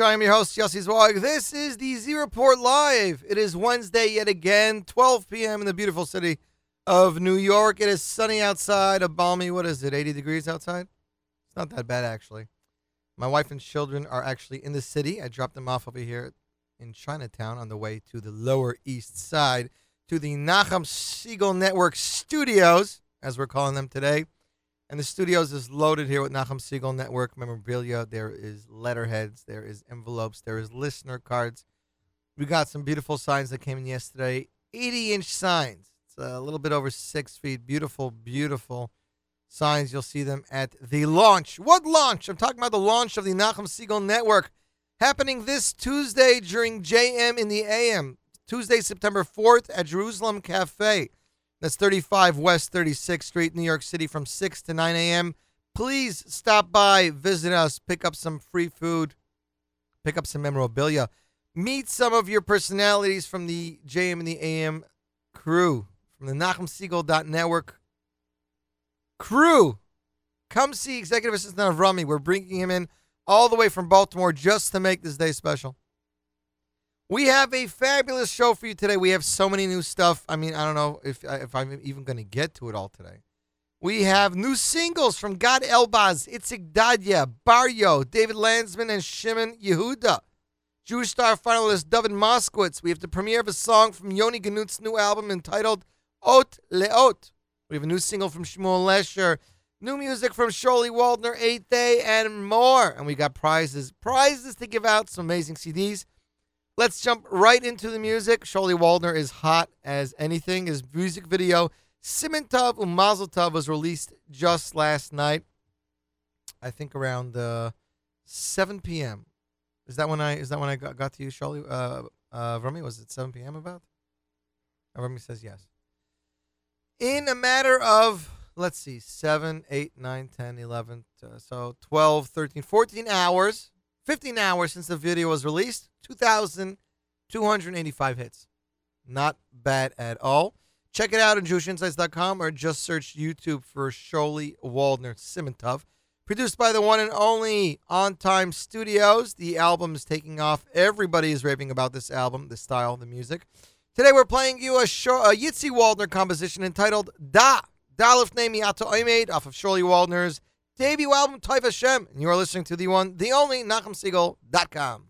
I'm your host, Yossi Zweig. This is the Z Report Live. It is Wednesday yet again, 12 p.m. in the beautiful city of New York. It is sunny outside, a balmy, what is it, 80 degrees outside? It's not that bad, actually. My wife and children are actually in the city. I dropped them off over here in Chinatown on the way to the Lower East Side to the Nachum Segal Network studios, as we're calling them today. And the studios is loaded here with Nachum Segal Network memorabilia. There is letterheads, there is envelopes, there is listener cards. We got some beautiful signs that came in yesterday. 80 inch signs. It's a little bit over six feet. Beautiful, beautiful signs. You'll see them at the launch. What launch? I'm talking about the launch of the Nachum Segal Network happening this Tuesday during JM in the AM. Tuesday, September 4th at Jerusalem Cafe. That's 35 West 36th Street, New York City from 6 to 9 a.m. Please stop by, visit us, pick up some free food, pick up some memorabilia, meet some of your personalities from the JM in the AM crew, from the NachumSegal.network crew. Come see Executive Assistant of Rummy. We're bringing him in all the way from Baltimore just to make this day special. We have a fabulous show for you today. We have so many new stuff. I mean, I don't know if uh, if I'm even going to get to it all today. We have new singles from Gad Elbaz, Itzik Dadya, Barrio, David Landsman, and Shimon Yehuda. Jewish Star finalist David Moskowitz. We have the premiere of a song from Yoni Ganut's new album entitled Ot Leot. We have a new single from Shmuel Lesher, new music from Shirley Waldner, Eighth Day, and more. And we got prizes, prizes to give out, some amazing CDs. Let's jump right into the music. Shirley Waldner is hot as anything. His music video Siman Tov Umazel Tov was released just last night. I think around uh, 7 p.m. Is that when I is that when I got, got to you, Shirley? Uh, uh, Rami, was it 7 p.m. about? Uh, Rami says yes. In a matter of let's see, 7, 8, 9, 10, 11, uh, so 12, 13, 14 hours, 15 hours since the video was released, 2,285 hits. Not bad at all. Check it out on JewishInsights.com or just search YouTube for Shirley Waldner Simintov. Produced by the one and only On Time Studios. The album is taking off. Everybody is raving about this album, the style, the music. Today we're playing you a, show, a Yitzi Waldner composition entitled Da. Dalif Name Ato Oimed off of Shirley Waldner's debut album Toiv Hashem. And you are listening to the one, the only, NachumSegal.com.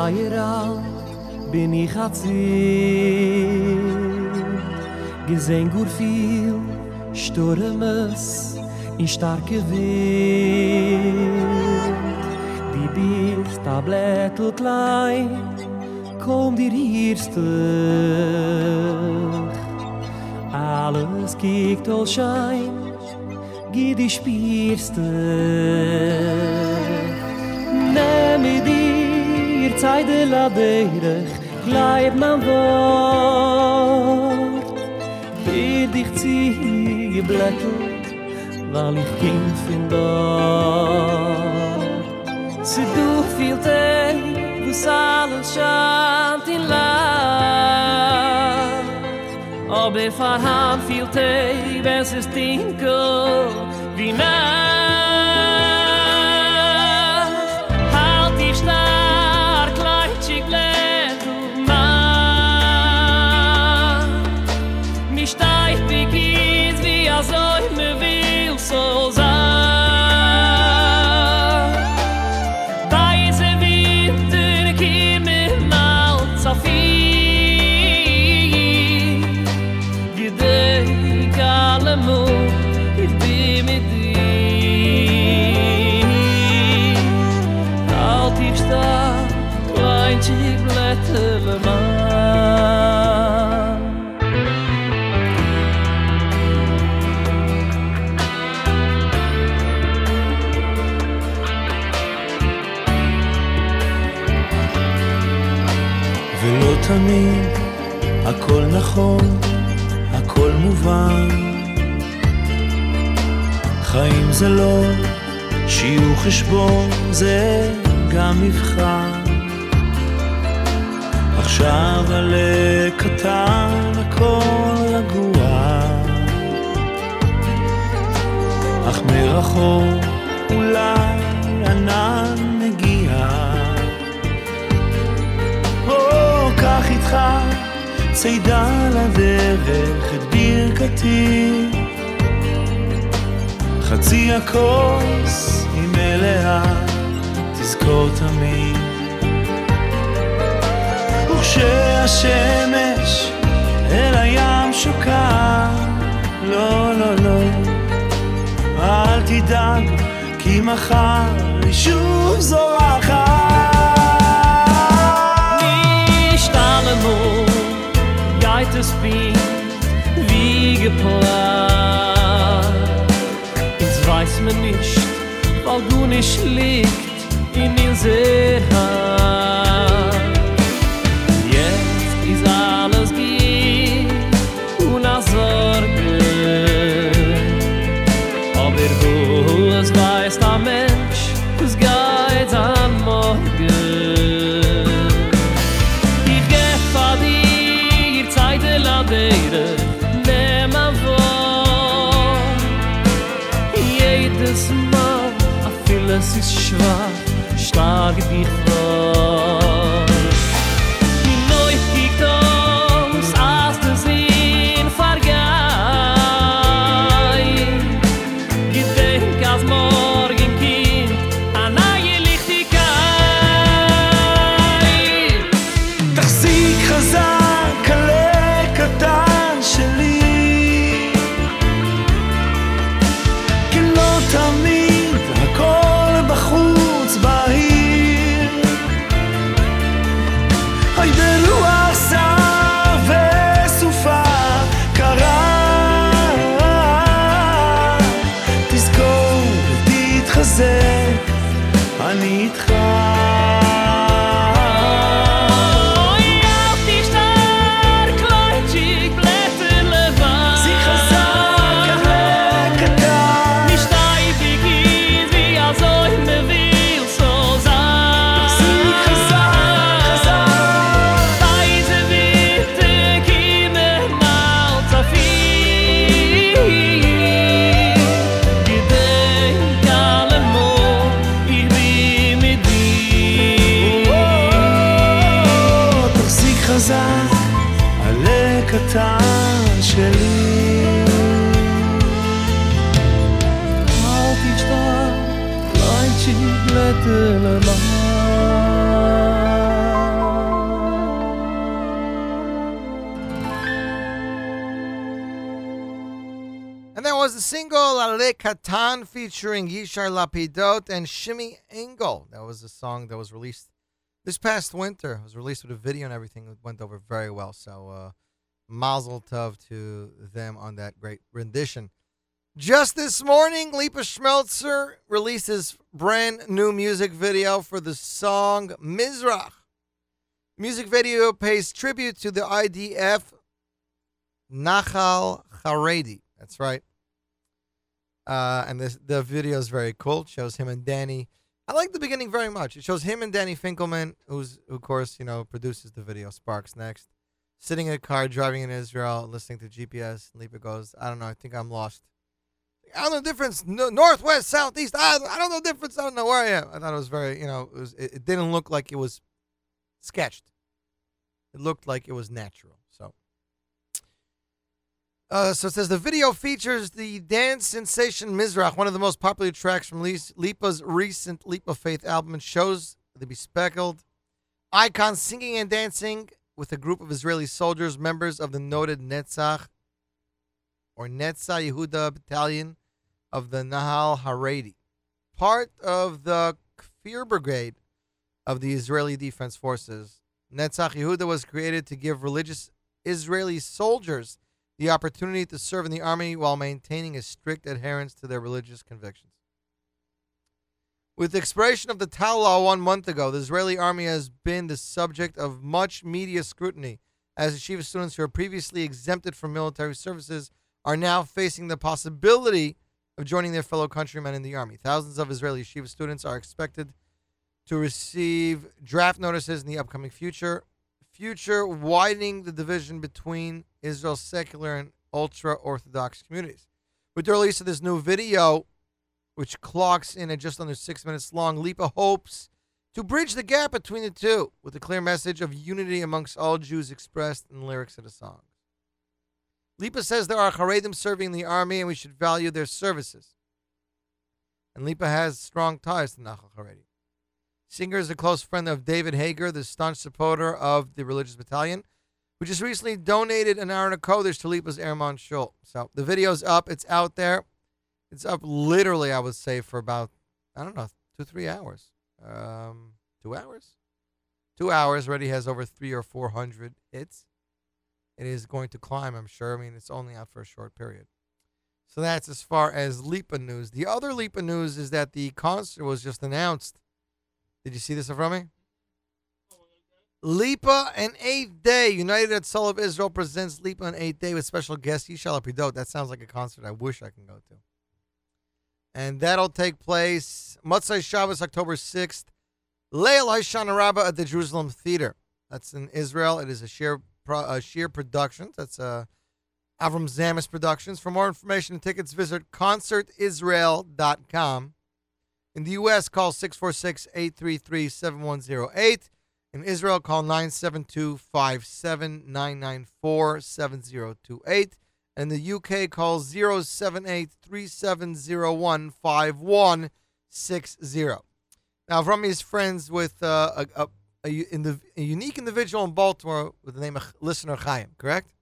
Feier bin ich a Zir Gesehn gur viel Stürmes in starke Wind. Die bist a Blättel klein, komm dir hier stöch. Alles kiegt all schein, geh dich spierst. Nehme dich zeit de la deire gleib man wort. Dir dich zi geblättelt weil ich kind find da Se du viel te, du salen schant in la Ob e farhan viel te, wenn es dinkel, זה לא שיעור חשבון, זה גם מבחן. עכשיו עלה קטן, הכל רגוע. אך מרחוק אולי ענן מגיע. או, קח איתך צידה לדרך את ברכתי חצי הכוס היא מלאה, תזכור תמיד. וכשהשמש אל הים שוקע לא, לא, לא אל תדאג כי מחר היא שוב זורחת. es bin wie geplant man nicht weil du nicht liegt in ihr sehr vieles is schwach stark dich Katan featuring Yishai Lapidot and Shimmy Engel. That was a song that was released this past winter. It was released with a video and everything. It went over very well. So, uh, mazel tov to them on that great rendition. Just this morning, Lipa Schmelzer released his brand new music video for the song Mizrach. Music video pays tribute to the IDF Nachal Haredi. That's right. Uh, and this the video is very cool. It shows him and Danny. I like the beginning very much. It shows him and Danny Finkelman, who's who of course you know produces the video. Sparks next, sitting in a car driving in Israel, listening to GPS. And Lipa goes, "I don't know. I think I'm lost. I don't know the difference. No, northwest, southeast. I, I don't know the difference. I don't know where I am." I thought it was very you know it, was, it, it didn't look like it was sketched. It looked like it was natural. Uh, so it says the video features the dance sensation Mizrach, one of the most popular tracks from Lipa's recent Leap of Faith album, and shows the bespeckled icon singing and dancing with a group of Israeli soldiers, members of the noted Netzach or Netzah Yehuda battalion of the Nahal Haredi, part of the Kfir Brigade of the Israeli Defense Forces. Netzach Yehuda was created to give religious Israeli soldiers the opportunity to serve in the army while maintaining a strict adherence to their religious convictions. With the expiration of the Tal law one month ago, the Israeli army has been the subject of much media scrutiny, as yeshiva students who were previously exempted from military services are now facing the possibility of joining their fellow countrymen in the army. Thousands of Israeli yeshiva students are expected to receive draft notices in the upcoming future, future widening the division between Israel's secular and ultra Orthodox communities. With the release of this new video, which clocks in at just under six minutes long, Lipa hopes to bridge the gap between the two with a clear message of unity amongst all Jews expressed in the lyrics of the songs. Lipa says there are Haredim serving in the army and we should value their services. And Lipa has strong ties to Nachal Haredi. Singer is a close friend of David Hager, the staunch supporter of the religious battalion, who just recently donated an Aron Kodesh to Lipa's Airmont Schultz. So the video's up. It's out there. It's up literally, I would say, for about, I don't know, two, three hours. Um, two hours? Two hours already has over three or four hundred hits. It is going to climb, I'm sure. I mean, it's only out for a short period. So that's as far as Lipa news. The other Lipa news is that the concert was just announced did you see this from me? Lipa and Eighth Day. United at Soul of Israel presents Lipa and Eighth Day with special guest Yishai Lapidot. That sounds like a concert I wish I can go to. And that'll take place Motzai Shabbos, October 6th. Leil Hoshana Rabbah at the Jerusalem Theater. That's in Israel. It is a sheer, uh, sheer Productions. That's uh, Avram Zamis Productions. For more information and tickets, visit concertisrael.com. In the U.S., call 646 833 7108. In Israel, call 972 994 7028. In the UK, call 078 3701 5160. Now, his friends with uh, a, a, a, a, unique individual in Baltimore with the name of Listener Chaim, correct?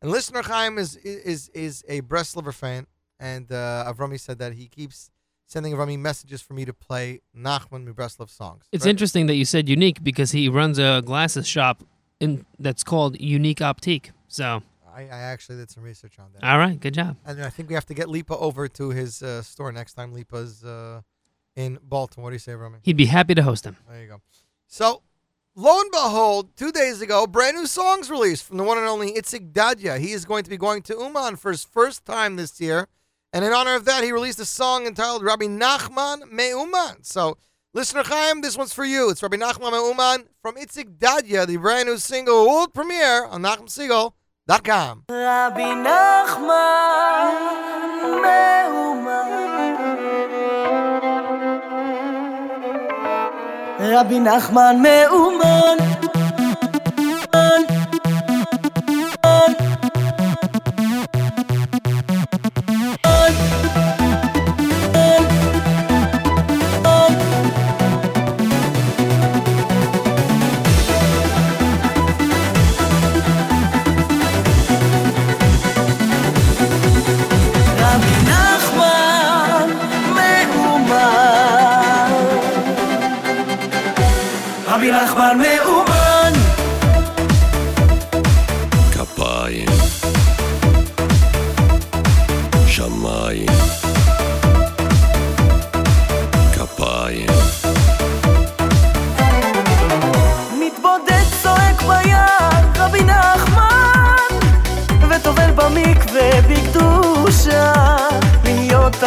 And Listener Chaim is is is a Breslover fan, and uh, Avrami said that he keeps sending Rami messages for me to play Nachman Mibreslov songs. It's right? interesting that you said unique because he runs a glasses shop in that's called Unique Optique. So I, I actually did some research on that. All right, good job. And I think we have to get Lipa over to his uh, store next time Lipa's uh, in Baltimore. What do you say, Rami? He'd be happy to host him. There you go. So, lo and behold, two days ago, brand new songs released from the one and only Itzik Dadya. He is going to be going to Uman for his first time this year. And in honor of that, he released a song entitled Rabbi Nachman Me'uman. So, listener Chaim, this one's for you. It's Rabbi Nachman Me'uman from Itzik Dadya, the brand new single world premiere on NachumSegal.com. Rabbi Nachman Me'uman Rabbi Nachman Me'uman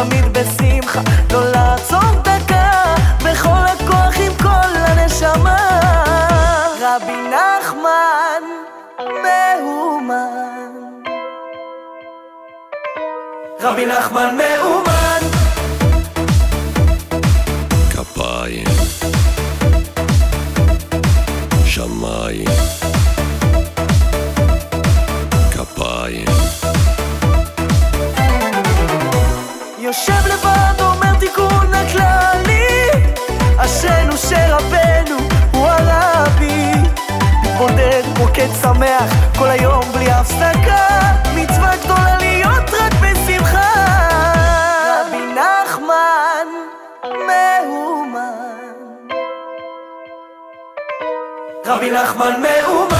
תמיד בשמחה, לא לעצור דקה, בכל הכוח עם כל הנשמה. רבי נחמן מאומן. רבי נחמן מאומן. כפיים. שמיים. ילד שמח, כל היום בלי הפסקה, מצווה גדולה להיות רק בשמחה. רבי נחמן מאומן. רבי נחמן מאומן.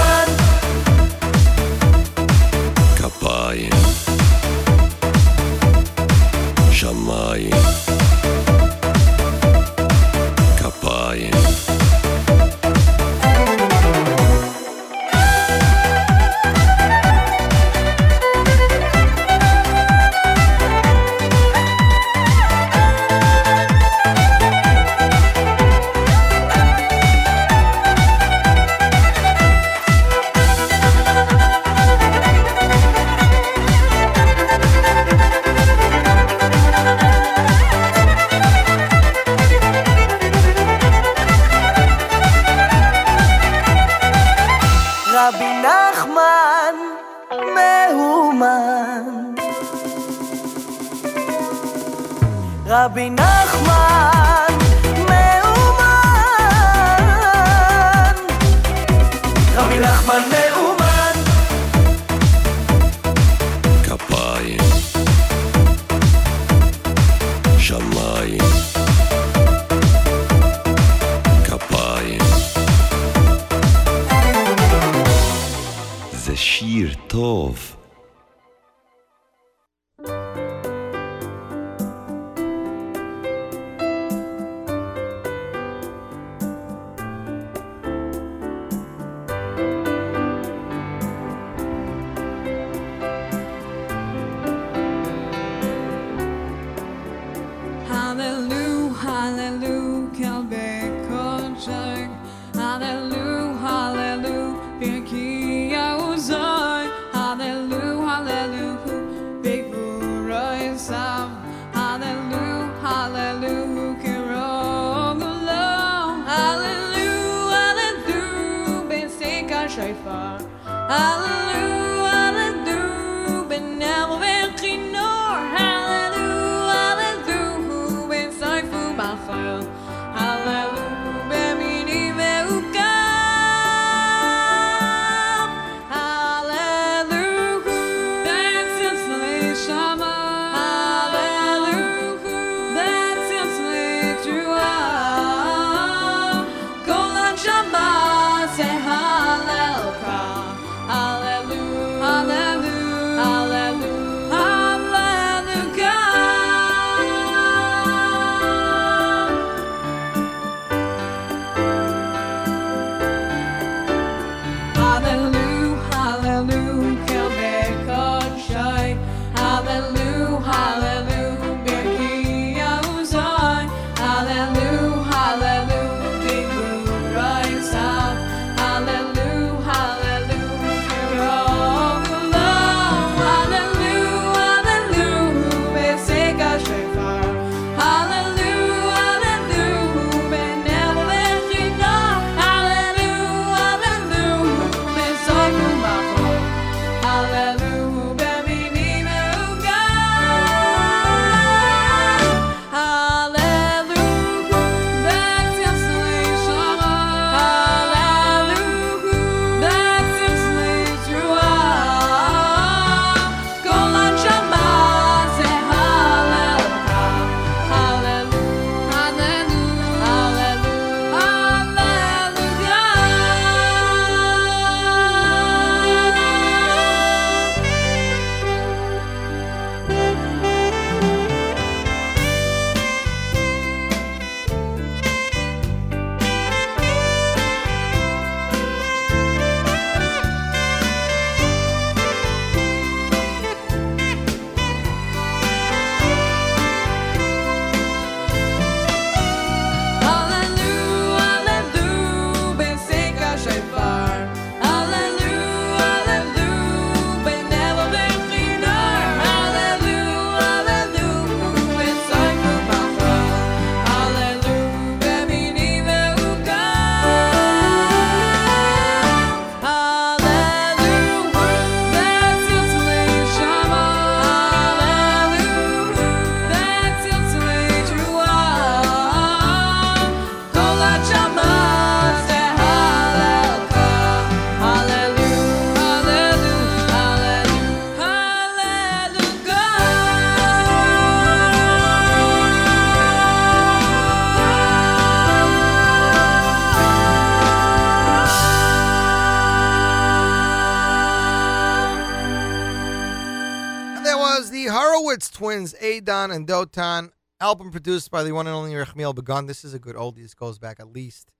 Twins, Adon and Dotan, album produced by the one and only Rechmiel Begun. This is a good oldie. This goes back at least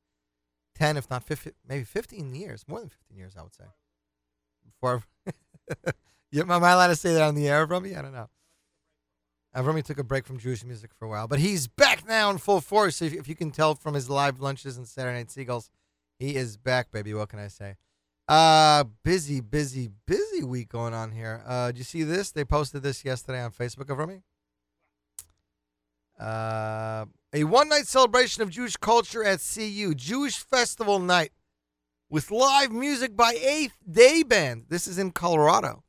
10, if not 15, maybe 15 years, more than 15 years, I would say. Before, am I allowed to say that on the air, Rummy? I don't know. Uh, Rummy took a break from Jewish music for a while, but he's back now in full force. If, if you can tell from his live lunches and Saturday Night Seagulls, he is back, baby. What can I say? Uh, busy, busy, busy week going on here. Uh, did you see this? They posted this yesterday on Facebook of Rummy. Uh, a one night celebration of Jewish culture at CU, Jewish Festival Night, with live music by Eighth Day Band. This is in Colorado.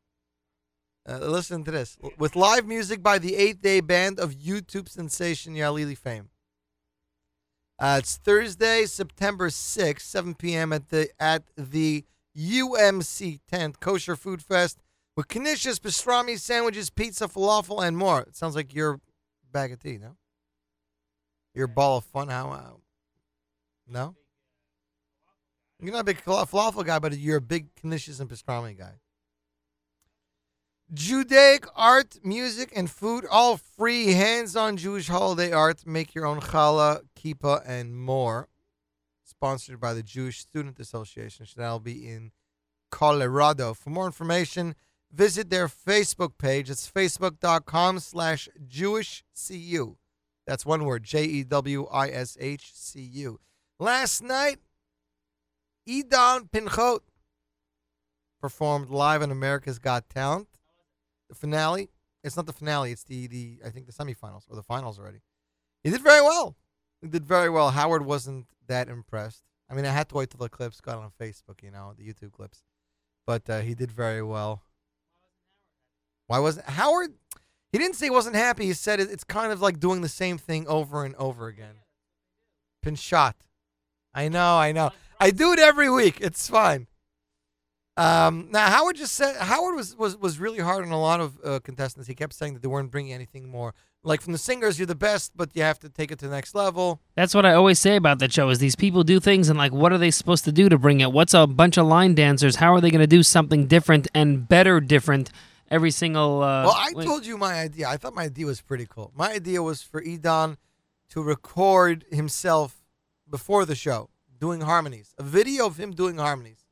Uh, listen to this. With live music by the Eighth Day Band of YouTube sensation Yalili fame. Uh, it's Thursday, September 6th, 7 p.m. at the at the UMC tent, Kosher Food Fest, with knishes, pastrami, sandwiches, pizza, falafel, and more. It sounds like your bag of tea, no? Your ball of fun. How? Uh, no? You're not a big falafel guy, but you're a big knishes and pastrami guy. Judaic art, music, and food, all free, hands-on Jewish holiday art. Make your own challah, kippah, and more. Sponsored by the Jewish Student Association. That'll be in Colorado. For more information, visit their Facebook page. It's facebook.com slash jewishcu. That's one word, J-E-W-I-S-H-C-U. Last night, Edon Pinchot performed live on America's Got Talent. The finale. It's not the finale. It's the the I think the semifinals or the finals already. He did very well. He did very well. Howard wasn't that impressed. I mean, I had to wait till the clips got on Facebook, you know, the YouTube clips. But uh, he did very well. Why wasn't Howard? He didn't say he wasn't happy. He said it's kind of like doing the same thing over and over again. Pinchot. I know, I know. I do it every week. It's fine. Um, now Howard just said Howard was, was was really hard on a lot of uh, contestants. He kept saying that they weren't bringing anything more. Like from the singers, you're the best, but you have to take it to the next level. That's what I always say about that show is these people do things and like what are they supposed to do to bring it? What's a bunch of line dancers? How are they going to do something different and better different every single uh well, I told you my idea. I thought my idea was pretty cool. My idea was for Edon to record himself before the show doing harmonies, a video of him doing harmonies,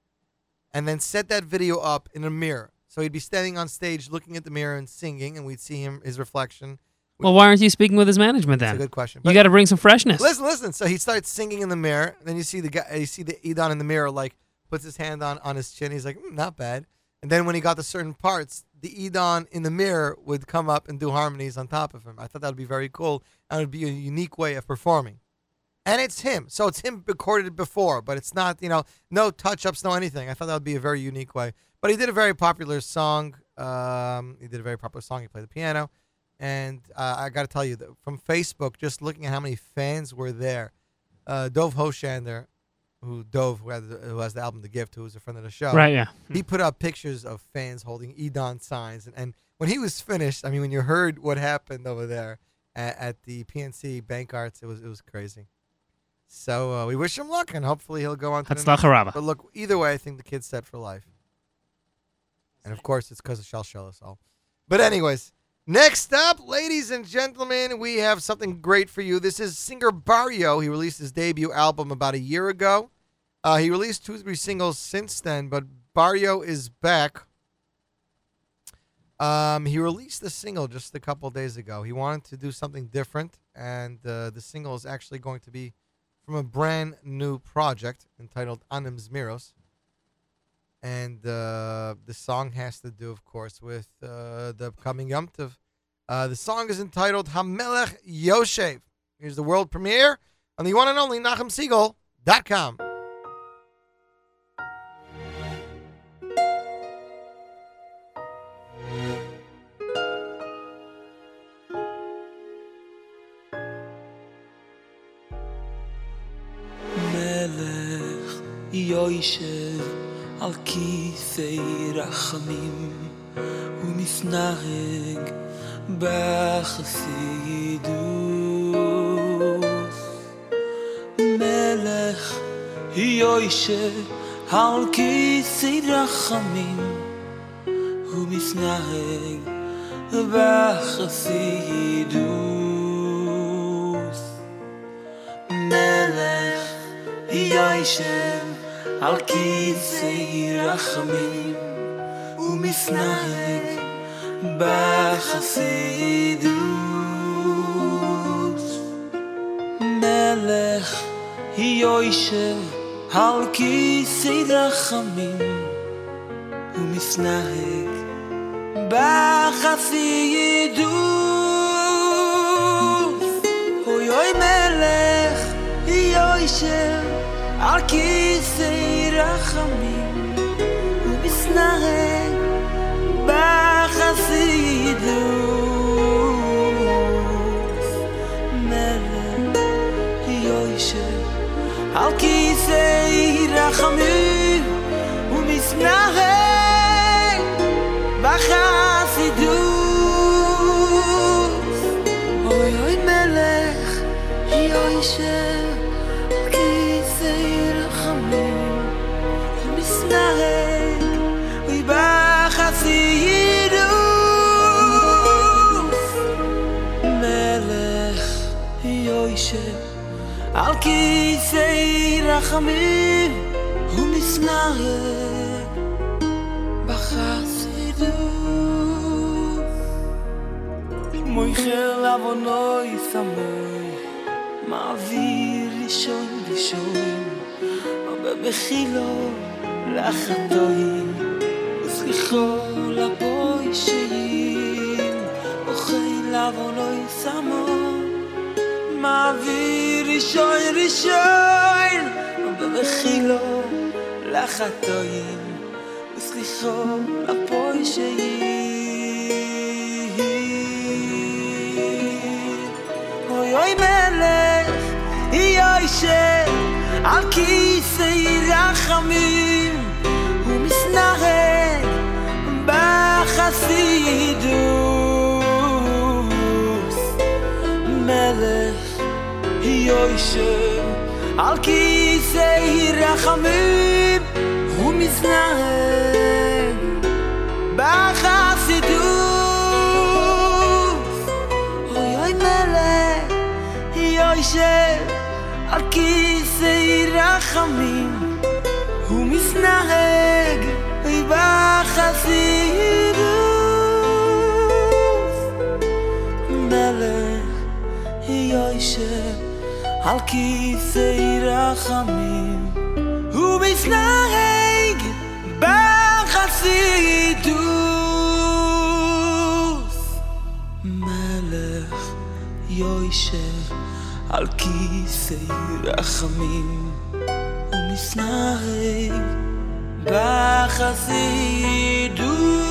and then set that video up in a mirror. So he'd be standing on stage looking at the mirror and singing, and we'd see him his reflection. Well, why aren't you speaking with his management then? That's a good question. You got to bring some freshness. Listen, listen. So he starts singing in the mirror. Then you see the guy. You see the Edon in the mirror, like puts his hand on on his chin. He's like, "Hmm, not bad. And then when he got to certain parts, the Edon in the mirror would come up and do harmonies on top of him. I thought that would be very cool, and it would be a unique way of performing. And it's him, so it's him recorded before, but it's not, you know, no touch ups, no anything. I thought that would be a very unique way. But he did a very popular song. Um, he did a very popular song. He played the piano. And uh, I got to tell you, that from Facebook, just looking at how many fans were there, uh, Dove Hoshander, who Dove, who has, who has the album The Gift, who was a friend of the show, Right, yeah. he put up pictures of fans holding Edon signs. And, and when he was finished, I mean, when you heard what happened over there at, at the PNC Bank Arts, it was it was crazy. So uh, we wish him luck, and hopefully he'll go on next. Hatzlacha Rabba. But look, either way, I think the kid's set for life. And of course, it's because of Shell Shell us all. But anyways, next up, ladies and gentlemen, we have something great for you. This is singer Barrio. He released his debut album about a year ago. Uh, he released two, three singles since then, but Barrio is back. Um, he released the single just a couple days ago. He wanted to do something different, and uh, the single is actually going to be from a brand new project entitled Anim Zmiros and uh, the song has to do, of course, with uh, the upcoming Yom Tov. Uh, the song is entitled Hamelech Yoshev. Here's the world premiere on the one and only NachumSegal.com. Melech Yoshev על כיסי רחמים achamim u מלך bach על כיסי רחמים oyshe al al ki sei rahmin u misnaik ba khasidut nalah hi yoyshe al ki sei u ba hi yoyshe על כיסי רחמים ובסנרי בחסידות מלך יוישר על כיסי רחמים ובסנרי על כיסאי רחמים הוא מסנהג בחסידוס מלך יוישם על כיסאי רחמים הוא מסנהג בחסידוס אוי אוי מלך יוישם על כיסאי רחמים הוא מסנהג בחסידות. מלך יוישב על כיסאי רחמים הוא מסנהג בחסידות. מלך יוישב על כיסאי רחמים misnare ba khasidu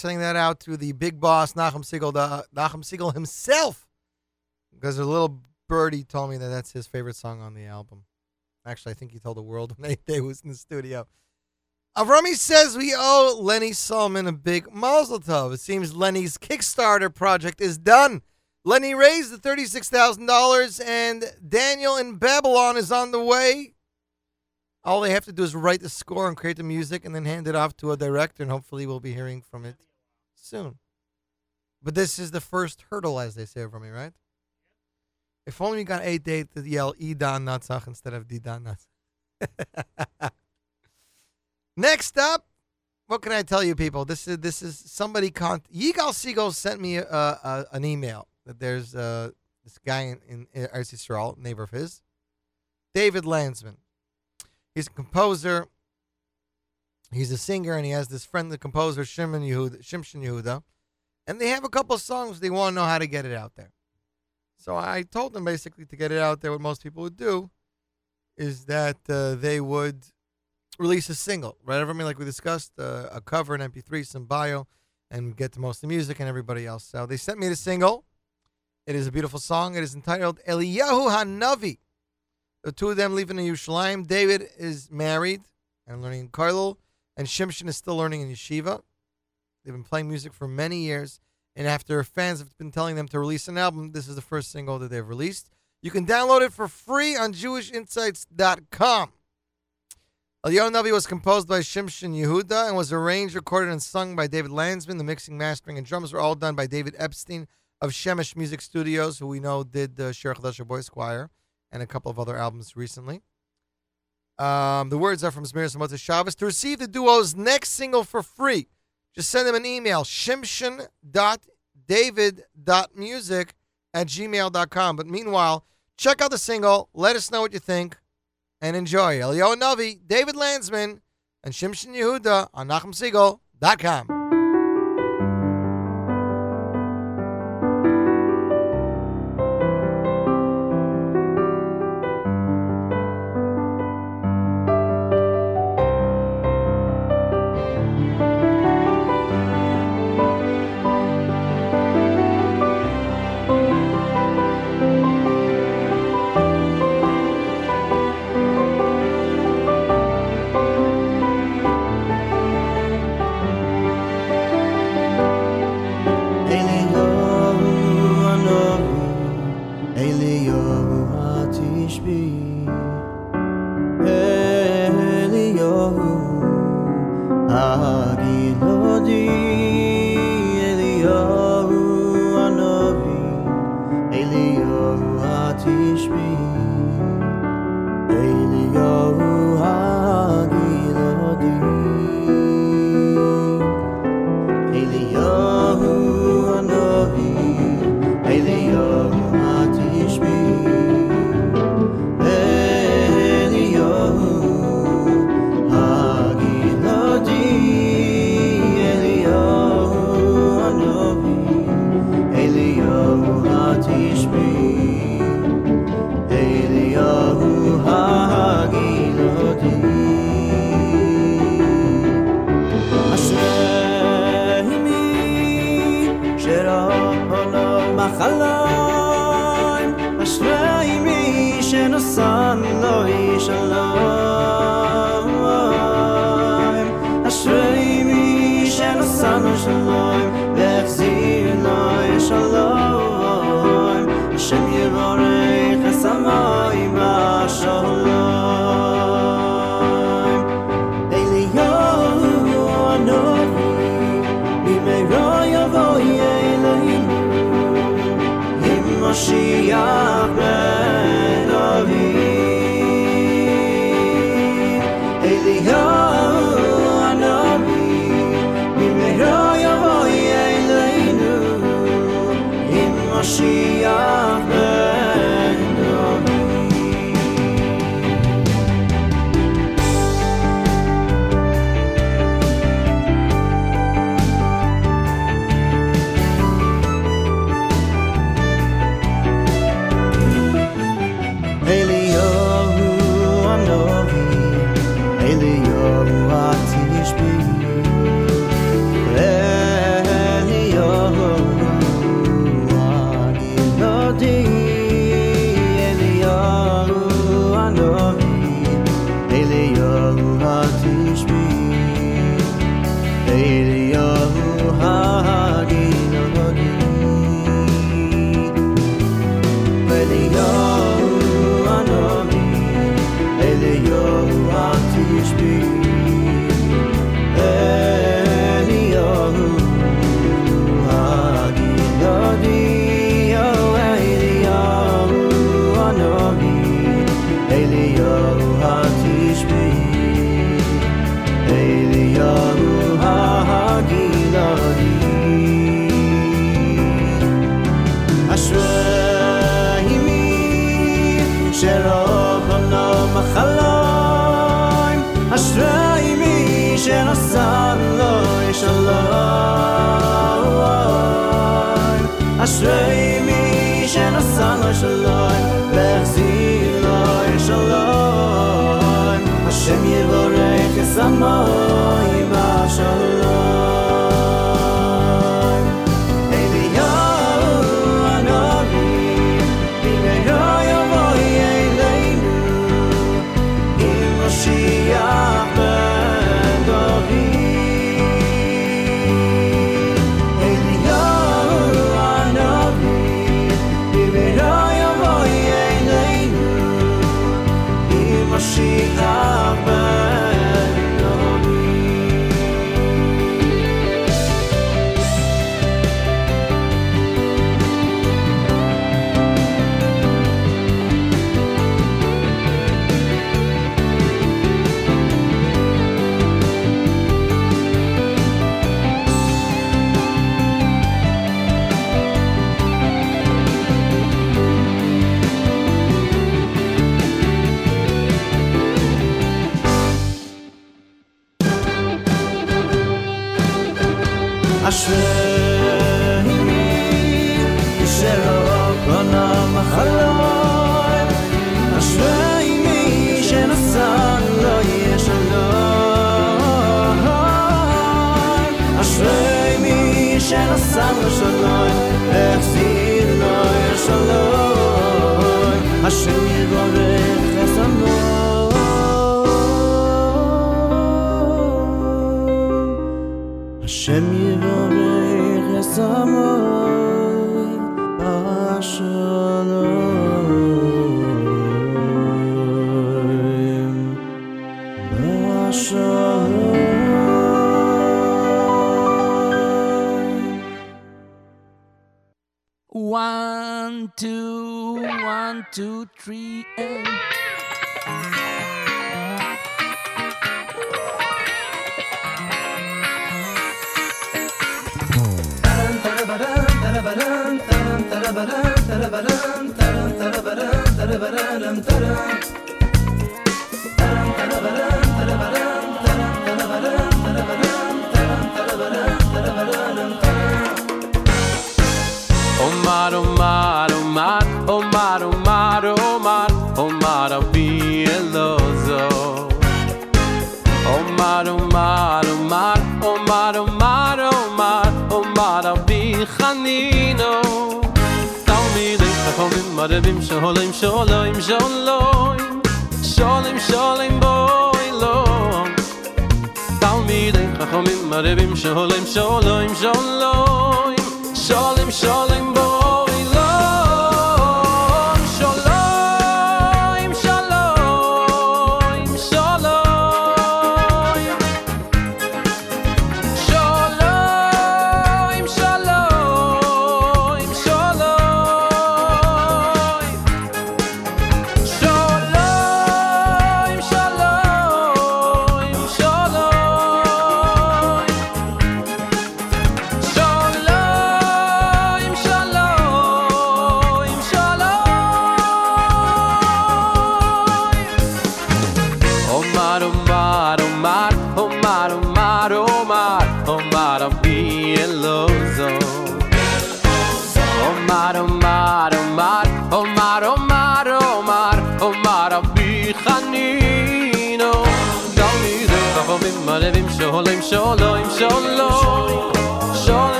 sending that out to the big boss, Nachum Segal, Nachum Segal himself. Because a little birdie told me that that's his favorite song on the album. Actually, I think he told the world when 8th Day was in the studio. Avrami says we owe Lenny Solomon a big mazel tov. It seems Lenny's Kickstarter project is done. Lenny raised the $36,000 and Daniel in Babylon is on the way. All they have to do is write the score and create the music and then hand it off to a director, and hopefully we'll be hearing from it soon. But this is the first hurdle, as they say over me, right? If only we got eight days to yell Idan Natsach instead of Didan Natsach. Next up, what can I tell you, people? This is this is somebody. Con- Yigal Siegel sent me a, a, an email that there's uh, this guy in, in Eretz Yisrael, neighbor of his, David Landsman. He's a composer. He's a singer, and he has this friend, the composer Shimon Yehuda, Shimshon Yehuda, and they have a couple songs. They want to know how to get it out there. So I told them basically to get it out there. What most people would do is that uh, they would release a single, right? I mean, like we discussed, uh, a cover, an MP3, some bio, and get to most of the music and everybody else. So they sent me the single. It is a beautiful song. It is entitled Eliyahu Hanavi. The two of them leaving in Yerushalayim. David is married and learning in Carlo, and Shimshon is still learning in yeshiva. They've been playing music for many years, and after fans have been telling them to release an album, this is the first single that they've released. You can download it for free on JewishInsights.com. Eliyahu Navi was composed by Shimshon Yehuda and was arranged, recorded, and sung by David Landsman. The mixing, mastering, and drums were all done by David Epstein of Shemesh Music Studios, who we know did the Sher Chadasher Boys Choir and a couple of other albums recently. Um, the words are from Zmiris Motza Shabbos. To receive the duo's next single for free, just send them an email, shimshon.david.music at gmail.com. But meanwhile, check out the single, let us know what you think, and enjoy. Elio Navi, David Landsman, and Shimshon Yehuda on NachumSegal.com.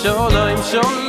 Sholem, Sholem,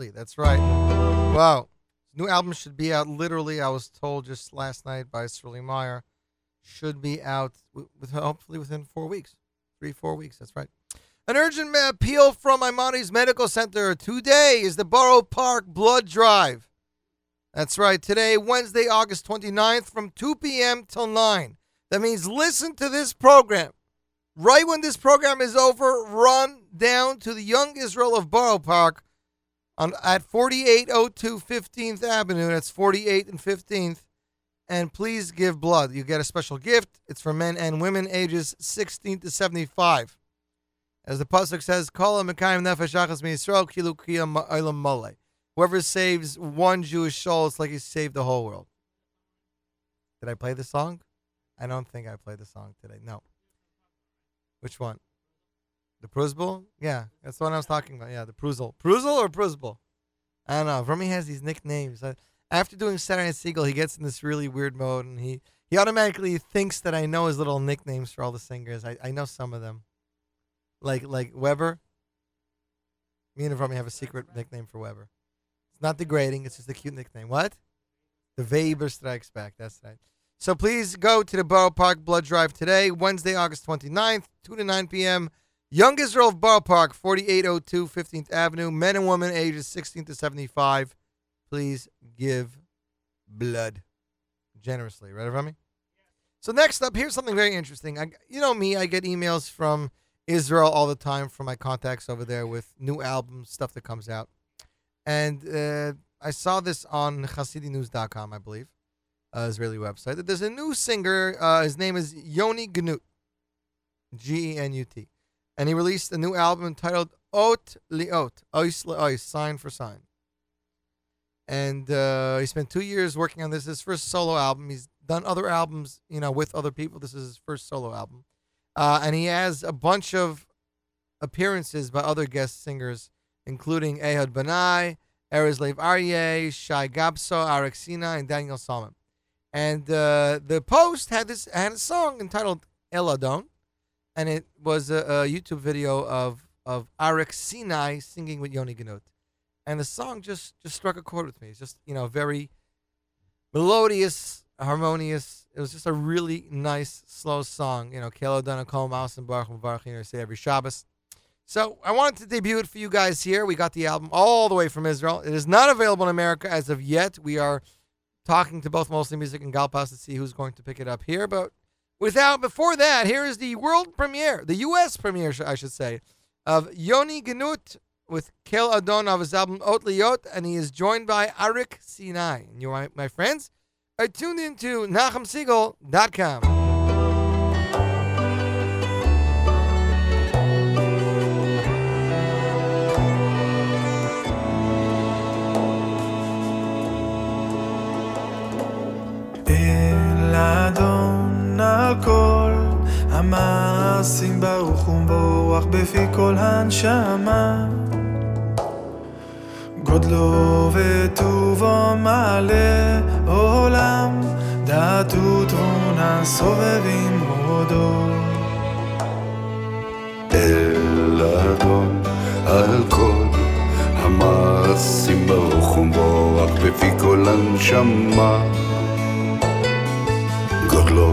shortly. That's right. Wow. New album should be out literally, I was told just last night by Sterling Meyer. Should be out with, hopefully within four weeks. Three, four weeks. That's right. An urgent appeal from Maimonides Medical Center. Today is the Borough Park Blood Drive. That's right. Today, Wednesday, August 29th, from 2 p.m. till 9. That means listen to this program. Right when this program is over, run down to the Young Israel of Borough Park on at 4802 15th Avenue. That's 48 and 15th. And please give blood. You get a special gift. It's for men and women ages 16 to 75. As the pasuk says, "Kol mekayim miyisrael kilu kiyam olam mole." Whoever saves one Jewish soul, it's like he saved the whole world. Did I play the song? I don't think I played the song today. No. Which one? The Pruzbul? Yeah, that's one I was talking about. Yeah, the Pruzbul. Pruzbul or Pruzbul? I don't know. Remy has these nicknames. After doing Saturday Night Segal, he gets in this really weird mode, and he, he automatically thinks that I know his little nicknames for all the singers. I, I know some of them. Like like Weber. Me and Remy have a secret nickname for Weber. It's not degrading. It's just a cute nickname. What? The Weber Strikes Back. That's right. So please go to the Borough Park Blood Drive today, Wednesday, August 29th, 2 to 9 p.m. Young Israel of Borough Park, 4802 15th Avenue. Men and women ages 16 to 75. Please give blood generously. Right, Remy? So next up, here's something very interesting. I, you know me, I get emails from Israel all the time from my contacts over there with new albums, stuff that comes out. And uh, I saw this on HasidiNews.com, I believe, uh, Israeli website. That there's a new singer. Uh, his name is Yoni Genut, G E N U T, and he released a new album entitled Ot Liot, Ois Leois, Sign for Sign. And uh, he spent two years working on this. His first solo album. He's done other albums, you know, with other people. This is his first solo album, uh, and he has a bunch of appearances by other guest singers, including Ehud Banai, Erez Lev Ari, Shai Gabso, Arik Sinai, and Daniel Salman. And uh, the post had this had a song entitled Eladon, and it was a, a YouTube video of of Arik Sinai singing with Yoni Genut. And the song just just struck a chord with me. It's just you know very melodious, harmonious. It was just a really nice slow song. You know, Keladon Kol Mouse and Baruch Baruch say every Shabbos. So I wanted to debut it for you guys here. We got the album all the way from Israel. It is not available in America as of yet. We are talking to both Mostly Music and Galpaz to see who's going to pick it up here. But Without before that, here is the world premiere, the U.S. premiere, I should say, of Yoni Genut with Kel Adon of his album Ot Liot, and he is joined by Arik Sinai. And you, my, my friends, are tuned into NachumSegal.com. Ladon. על כל המעשים ברוך ובורח בפי כל הנשמה. גודלו וטובו מלא עולם דעת ותבונה סובבים הודו אל אדון על כל המעשים ברוך ובורח בפי כל הנשמה. גודלו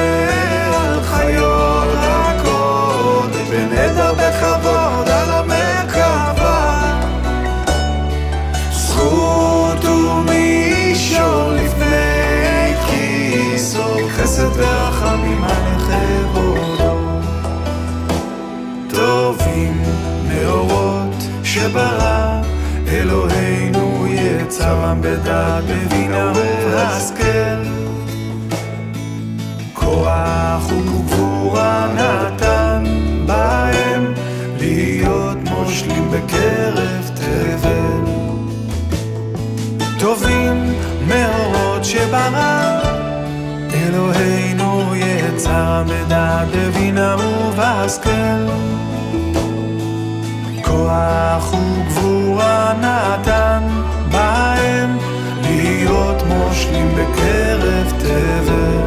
יצרם בדעת בבינה ובהשכל כוח וגבורה נתן בהם להיות מושלים בקרב תבל. טובים מאורות שברא אלוהינו יצר בדעת בבינה ובהשכל כוח וגבורה נתן בהם להיות מושלים בקרב תבל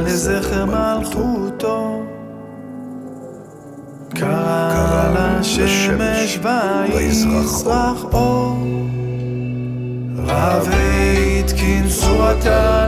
לזכר מלכותו. קרא לשמש ויזרח אור. רב והתקין צורתה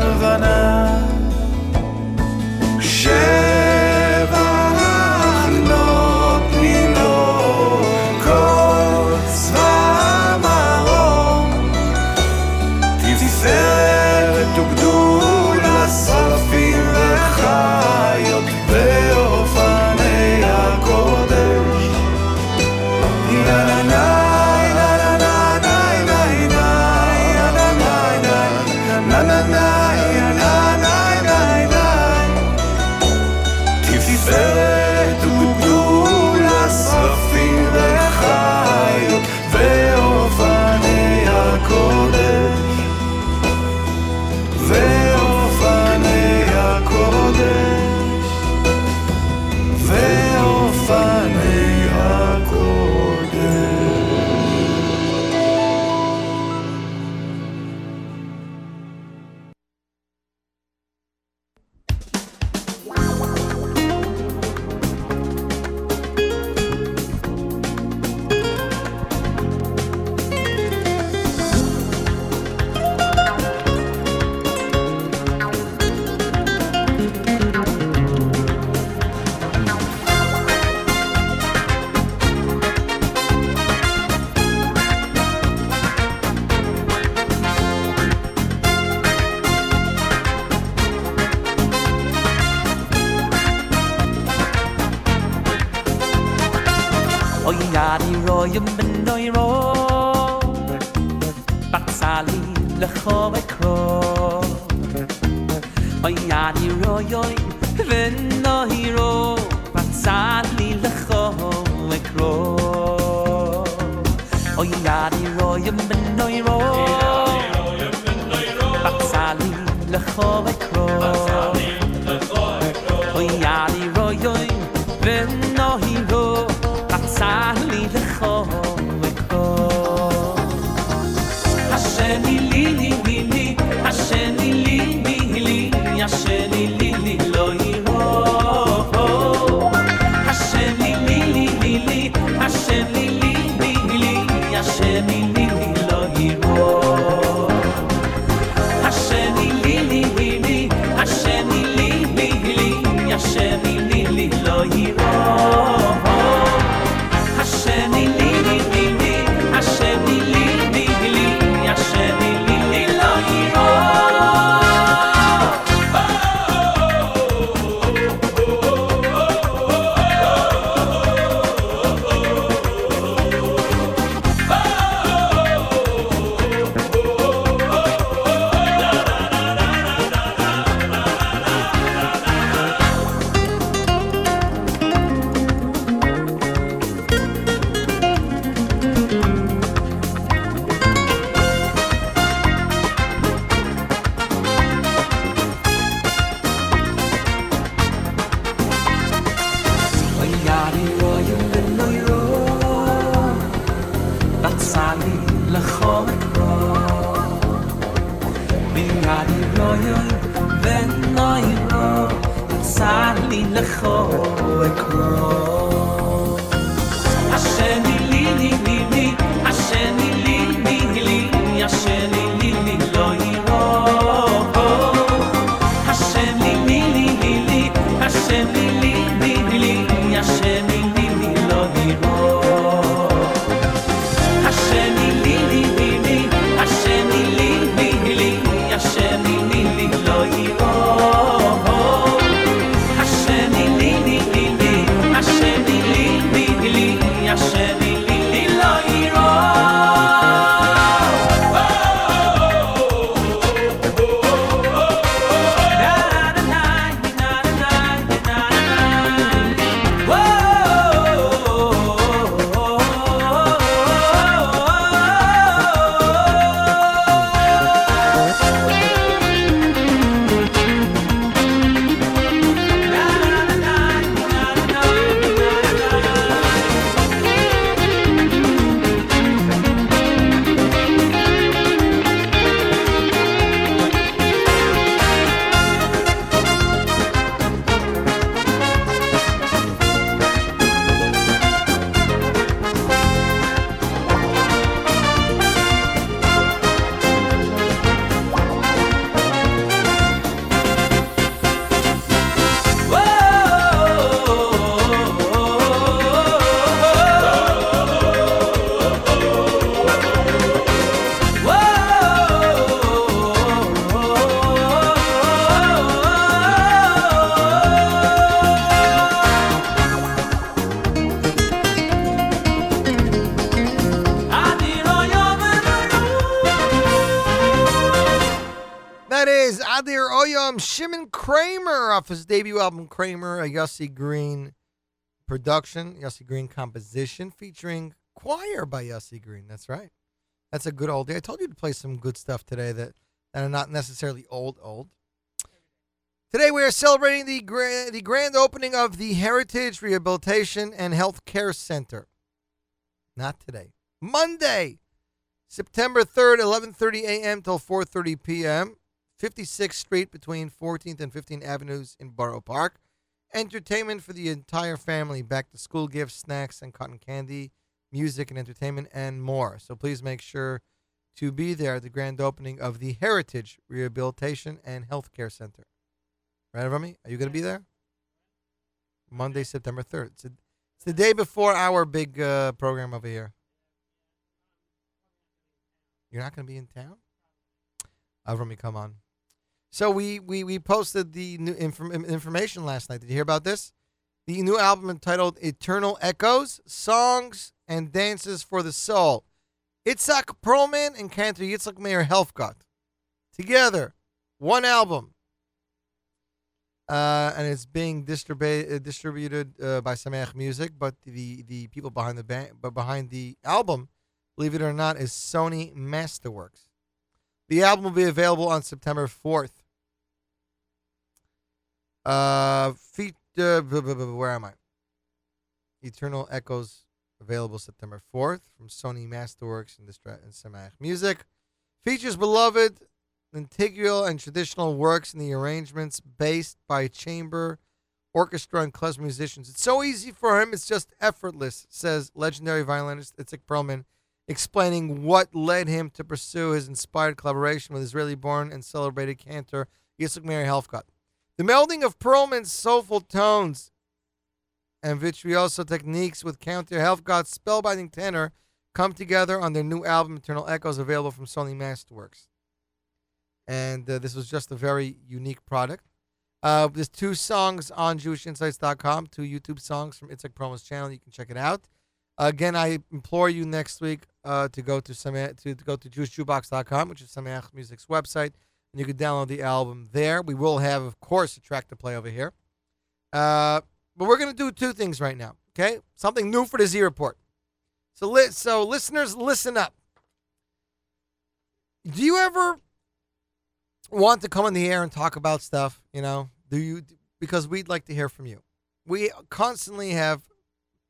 goyim ben doy ro bat sali ekro oy yadi ro yoy ben ro bat sali ekro oy yadi ro yoy ben doy ro bat sali ekro Oyam Shimon Kramer off his debut album Kramer, a Yossi Green production, Yossi Green composition featuring choir by Yossi Green. That's right. That's a good old day. I told you to play some good stuff today that, that are not necessarily old, old. Today we are celebrating the the grand opening of the Heritage Rehabilitation and Health Care Center. Not today. Monday, September 3rd, 11:30 a.m. till 4:30 p.m. 56th Street between 14th and 15th Avenues in Borough Park. Entertainment for the entire family, back to school gifts, snacks, and cotton candy, music and entertainment, and more. So please make sure to be there at the grand opening of the Heritage Rehabilitation and Healthcare Center. Right, Rami? Are you going to be there? Monday, September 3rd. It's, a, it's the day before our big uh, program over here. You're not going to be in town? Avrami, come on. So we, we, we posted the new inform- information last night. Did you hear about this? The new album entitled Eternal Echoes, Songs and Dances for the Soul. Itzhak Perlman and Cantor Yitzhak Meir Helfgott. Together, one album. Uh, and it's being distribu- uh, distributed uh, by Sameach Music, but the, the people behind the band, but behind the album, believe it or not, is Sony Masterworks. The album will be available on September 4th. Uh, feet, uh, where am I? Eternal Echoes available September 4th from Sony Masterworks and, Distra- and Sameach Music. Features beloved, integral, and traditional works in the arrangements based by chamber, orchestra, and klezmer musicians. It's so easy for him, it's just effortless, says legendary violinist Itzik Perlman, explaining what led him to pursue his inspired collaboration with Israeli born and celebrated cantor Yitzhak Meir Helfgott. The melding of Perlman's soulful tones and virtuoso techniques with cantor Helfgott's spellbinding tenor come together on their new album, Eternal Echoes, available from Sony Masterworks. And uh, this was just a very unique product. Uh, there's two songs on JewishInsights.com, two YouTube songs from Itzhak Perlman's channel. You can check it out. Again, I implore you next week uh, to go to to, to go to JewishJukebox.com, which is Sameach Music's website, and you can download the album there. We will have, of course, a track to play over here. Uh, but we're going to do two things right now. Okay, something new for the Z Report. So, li- so listeners, listen up. Do you ever want to come on the air and talk about stuff? You know, do you? Because we'd like to hear from you. We constantly have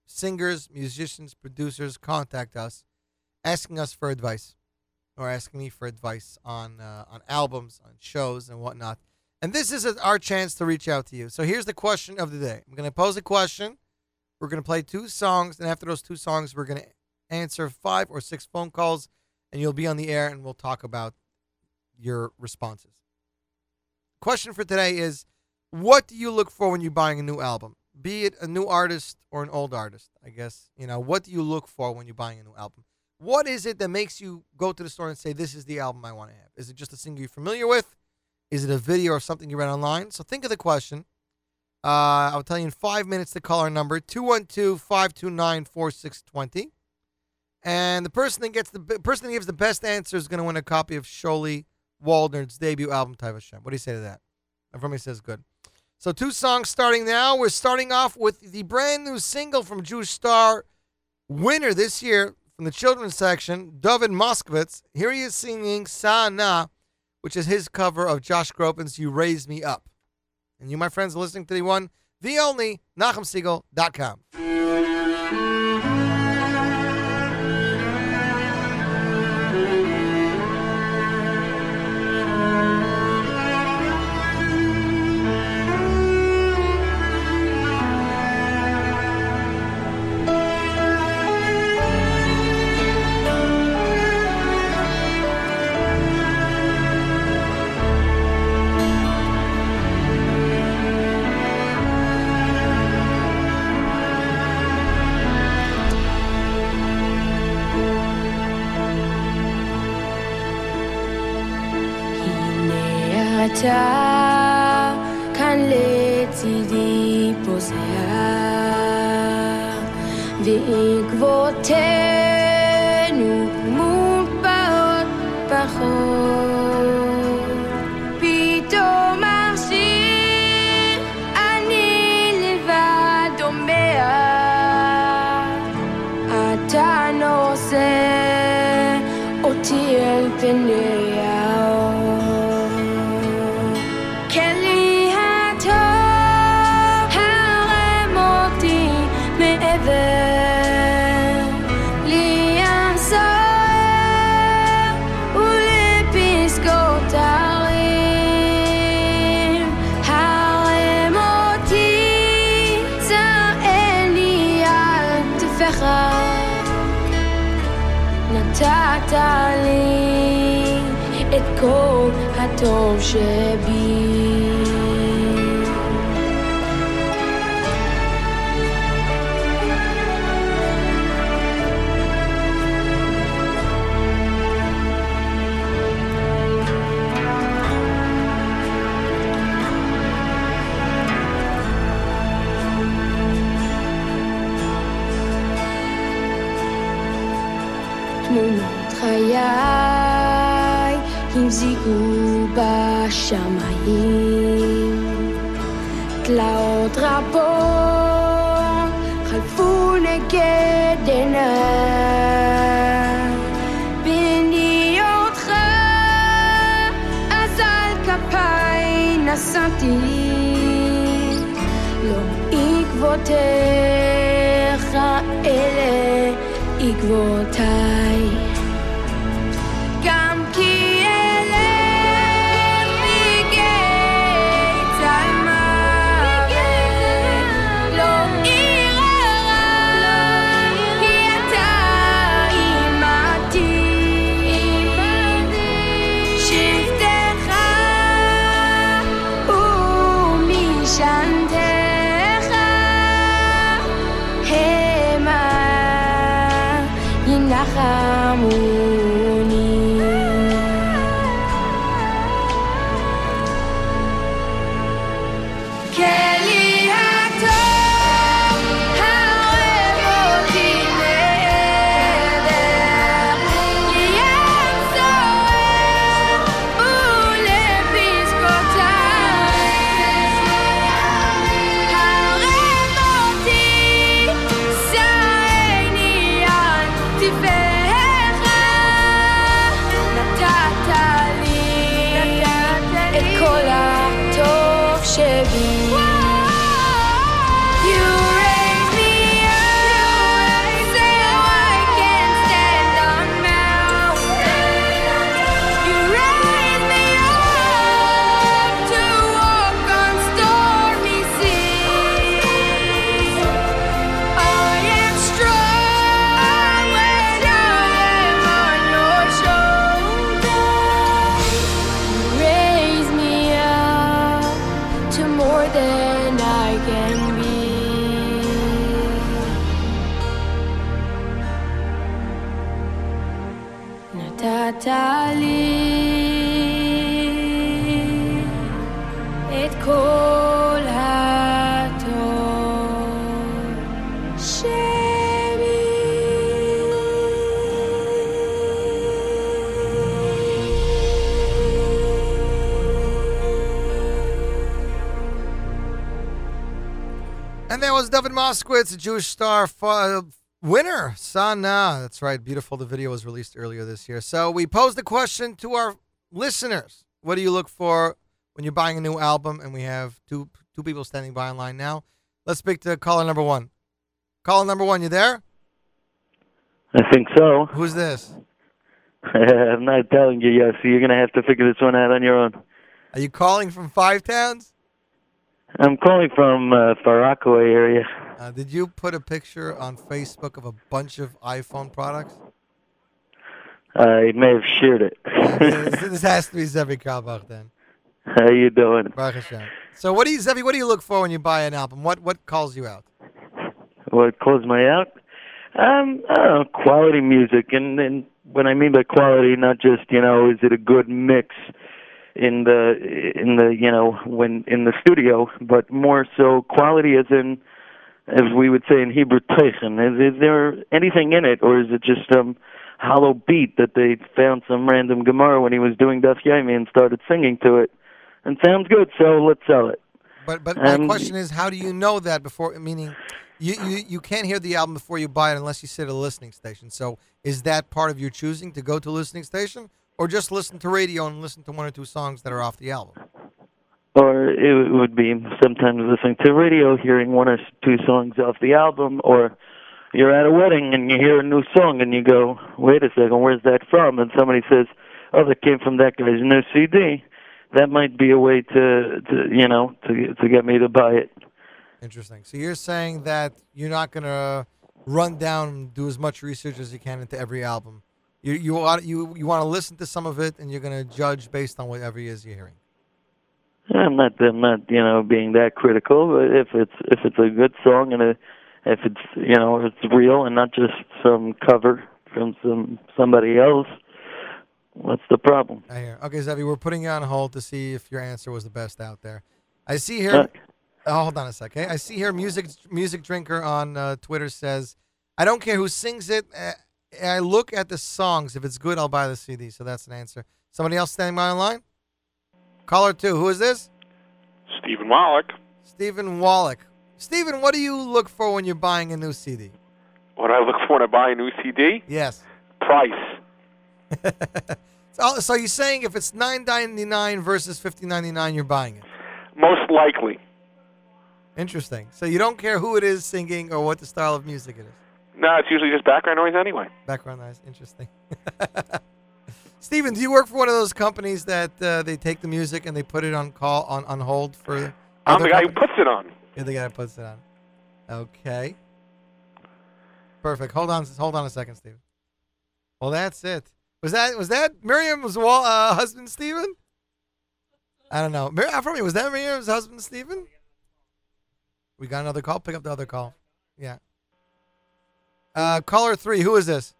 singers, musicians, producers contact us, asking us for advice, or asking me for advice on uh, on albums, on shows, and whatnot. And this is our chance to reach out to you. So here's the question of the day. I'm going to pose a question. We're going to play two songs, and after those two songs, we're going to answer five or six phone calls, and you'll be on the air, and we'll talk about your responses. Question for today is what do you look for when you're buying a new album? Be it a new artist or an old artist, I guess. You know, what do you look for when you're buying a new album? What is it that makes you go to the store and say, This is the album I want to have? Is it just a singer you're familiar with? Is it a video or something you read online? So think of the question. Uh, I'll tell you in five minutes to call our number 212 529 4620. And the person that gets the person that gives the best answer is going to win a copy of Sholi Waldner's debut album, Type Hashem. What do you say to that? Everybody says good. So two songs starting now. We're starting off with the brand new single from Jewish Star winner this year from the children's section, David Moskowitz. Here he is singing Sa Na, which is his cover of Josh Groban's You Raise Me Up. And you, my friends, are listening to the one, the only, NachumSegal.com. chevy Moskowitz, a Jewish star f- uh, winner. Sana. That's right. Beautiful. The video was released earlier this year. So we posed the question to our listeners. What do you look for when you're buying a new album? And we have two two people standing by in line now. Let's speak to caller number one. Caller number one, you there? I think so. Who's this? I'm not telling you, yes. You're going to have to figure this one out on your own. Are you calling from Five Towns? I'm calling from uh, Far Rockaway area. Uh, did you put a picture on Facebook of a bunch of iPhone products? I may have shared it. this, this has to be Zevi Kalbach then. How you doing? Baruch Hashem. So what do you, Zevi? What do you look for when you buy an album? What what calls you out? What closed my out? Um, I don't know, quality music, and and what I mean by quality, not just you know, is it a good mix in the in the you know when in the studio, but more so quality as in as we would say in Hebrew teichen. Is, is there anything in it, or is it just some hollow beat that they found some random Gemara when he was doing Daf Yomi and started singing to it? And sounds good, so let's sell it. But but my Um, question is, how do you know that before? Meaning, you, you you can't hear the album before you buy it unless you sit at a listening station. So is that part of your choosing to go to a listening station, or just listen to radio and listen to one or two songs that are off the album? Or it would be sometimes listening to radio, hearing one or two songs off the album, or you're at a wedding and you hear a new song and you go, "Wait a second, where's that from?" And somebody says, "Oh, that came from that guy's new CD." That might be a way to, to you know, to to get me to buy it. Interesting. So you're saying that you're not gonna run down and do as much research as you can into every album. You you want you you want to listen to some of it and you're gonna judge based on whatever it is you're hearing. I'm not I'm not you know being that critical, but if it's if it's a good song and a, if it's you know if it's real and not just some cover from some somebody else, what's the problem? I hear. Okay, Zevi, we're putting you on hold to see if your answer was the best out there. I see here. Uh, oh, hold on a sec. Okay, I see here. Music music drinker on uh, Twitter says, "I don't care who sings it. Uh, I look at the songs. If it's good, I'll buy the CD." So that's an answer. Somebody else standing by online? Caller two. Who is this? Stephen Wallach. Stephen Wallach. Stephen, what do you look for when you're buying a new CD? What I look for when I buy a new CD? Yes. Price. So, so you're saying if it's nine ninety nine versus fifty ninety nine, you're buying it? Most likely. Interesting. So you don't care who it is singing or what the style of music it is. No, it's usually just background noise anyway. Background noise. Interesting. Steven, do you work for one of those companies that uh, they take the music and they put it on call on, on hold for? I'm the guy who puts it on. You're the guy that puts it on. Okay. Perfect. Hold on. Hold on a second, Steven. Well, that's it. Was that was that Miriam's wall, uh, husband, Steven? I don't know. Mir- me, was that Miriam's husband, Steven? We got another call. Pick up the other call. Yeah. Uh, caller three. Who is this?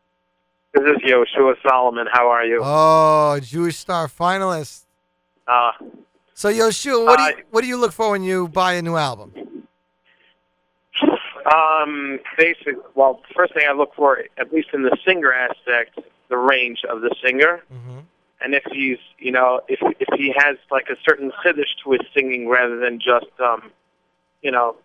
This is Yoshua Solomon. How are you? Oh, Jewish Star finalist. Uh, So Yoshua, what do you what do you look for when you buy a new album? um, basic. Well, first thing I look for, at least in the singer aspect, the range of the singer, and if he's, you know, if if he has like a certain chiddush to his singing rather than just, um, you know,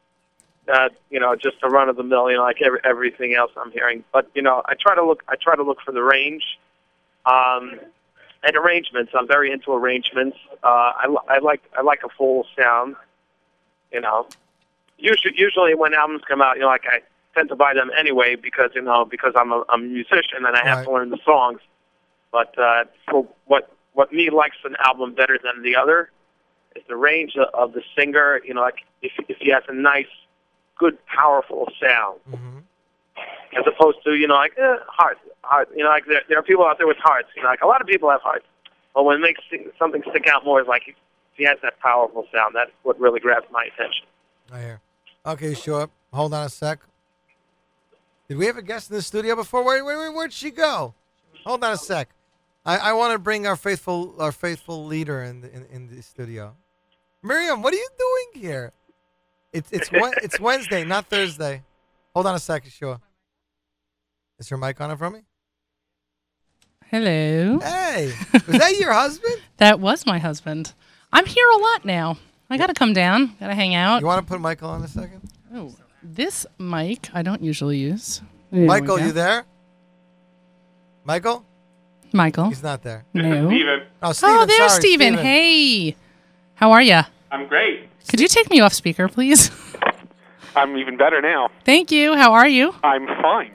uh, you know, just a run of the mill, you know, like every, everything else I'm hearing. But you know, I try to look. I try to look for the range. Um, and arrangements. I'm very into arrangements. Uh, I, I like I like a full sound. You know, usually usually when albums come out, you know, like I tend to buy them anyway because you know because I'm a, I'm a musician and I have to learn the songs. But uh, for what what me likes an album better than the other is the range of, of the singer. You know, like if if he has a nice, good, powerful sound, as opposed to you know like eh, heart, heart. You know, like there, there are people out there with hearts. You know, like a lot of people have hearts. But when it makes something stick out more is like if he has that powerful sound. That's what really grabs my attention. I hear. Okay, sure. Hold on a sec. Did we have a guest in the studio before? Wait, wait, wait. Where'd she go? Hold on a sec. I, I want to bring our faithful our faithful leader in the, in, in the studio. Miriam, what are you doing here? It's it's it's Wednesday, not Thursday. Hold on a second, sure. Is your mic on in front of me? Hello. Hey, was that your husband? That was my husband. I'm here a lot now. I got to come down. Got to hang out. You want to put Michael on a second? Oh, this mic I don't usually use. There we Michael, you there? Michael? Michael. He's not there. No. Steven. Oh, oh Steven, oh, there's sorry, Steven. Steven. Hey. How are you? I'm great. Could you take me off speaker, please? I'm even better now. Thank you. How are you? I'm fine.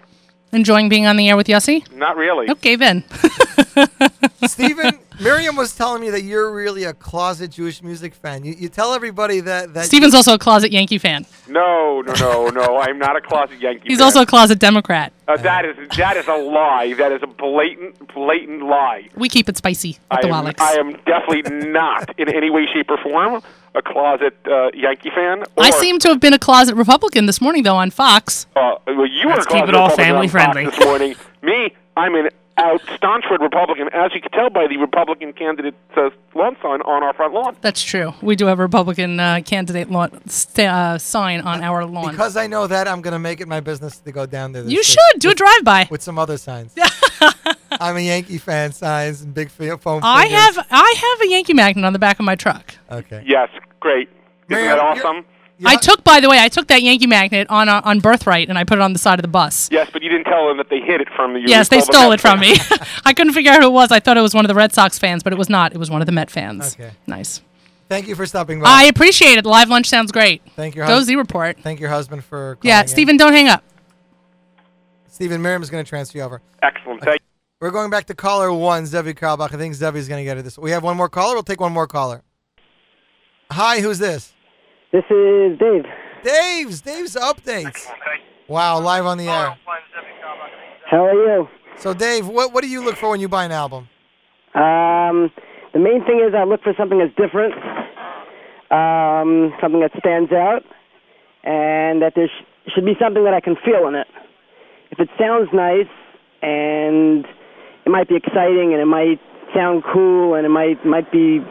Enjoying being on the air with Yossi? Not really. Okay, then. Stephen, Miriam was telling me that you're really a closet Jewish music fan. You, you tell everybody that that Steven's also a closet Yankee fan. No, no, no, no. I'm not a closet Yankee. He's fan. also a closet Democrat. Uh, that is that is a lie. That is a blatant, blatant lie. We keep it spicy at I the am, Wallachs. I am definitely not in any way, shape, or form a closet uh, Yankee fan. Or, I seem to have been a closet Republican this morning, though, on Fox. Uh, well, you were Let's keep it all Republican family friendly. this morning. Me, I'm an out staunchwood Republican, as you can tell by the Republican candidate uh, lawn sign on our front lawn. That's true. We do have a Republican uh, candidate lawn, st- uh, sign on our lawn. because I know that I'm gonna make it my business to go down there. this You should do a drive-by. with some other signs. I'm a Yankee fan signs and big fi- foam. I fingers. have I have a Yankee magnet on the back of my truck. Okay. Yes, great. Isn't Miriam, that you're- awesome? I took, by the way, I took that Yankee magnet on uh, on Birthright and I put it on the side of the bus. Yes, but you didn't tell them that they hid it from you. Yes, they stole it from me. I couldn't figure out who it was. I thought it was one of the Red Sox fans, but it was not. It was one of the Met fans. Okay. Nice. Thank you for stopping by. I appreciate it. Live lunch sounds great. Thank your Go hus- Z Report. Thank your husband for. Yeah, calling in. Stephen, don't hang up. Stephen, Miriam's going to transfer you over. Excellent. Thank We're going back to caller one, Zevi Karlbach. I think Zevi's going to get it this. We have one more caller. We'll take one more caller. Hi, who's this? This is Dave. Dave's Dave's updates. Wow, live on the air. How are you? So, Dave, what what do you look for when you buy an album? Um, the main thing is I look for something that's different, um, something that stands out, and that there sh- should be something that I can feel in it. If it sounds nice and it might be exciting and it might sound cool and it might might be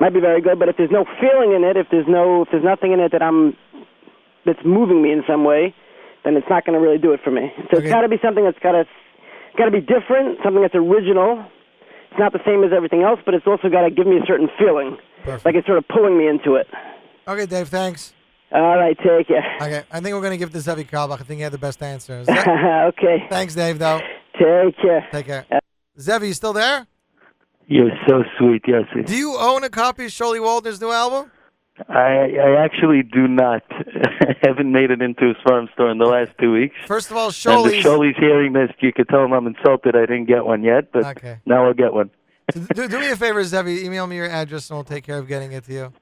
might be very good, but if there's no feeling in it, if there's no if there's nothing in it that I'm that's moving me in some way, then it's not going to really do it for me. So Okay. it's got to be something that's got to got to be different, something that's original, it's not the same as everything else, but it's also got to give me a certain feeling, like it's sort of pulling me into it. Okay, Dave, thanks. All right, take care. Okay, I think we're going to give this to Zevi Kalbach. I think he had the best answer. Okay. Thanks, Dave, though. Take care. Take care. Zevi, you still there? You're so sweet, Yes. Do you own a copy of Sholi Waldner's new album? I I actually do not. I haven't made it into a farm store in the last two weeks. First of all, And if Sholi's. Sholi's hearing this, you could tell him I'm insulted. I didn't get one yet, but Okay. now I'll get one. do, do me a favor, Zevi. Email me your address and we'll take care of getting it to you.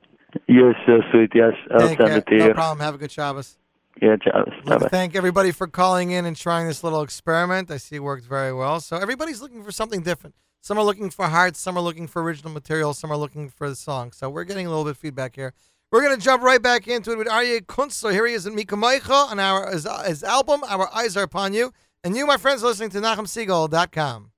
You're so sweet. Yes, I'll Take send care. it to no you. No problem. Have a good Shabbos. Yeah, Travis. I'd like to thank everybody for calling in and trying this little experiment. I see it worked very well. So everybody's looking for something different. Some are looking for hearts, some are looking for original material, some are looking for the song. So we're getting a little bit of feedback here. We're gonna jump right back into it with Aryeh Kunst. So here he is in Mika Maicha on our his, his album, Our Eyes Are Upon You. And you, my friends, are listening to NachumSegal.com.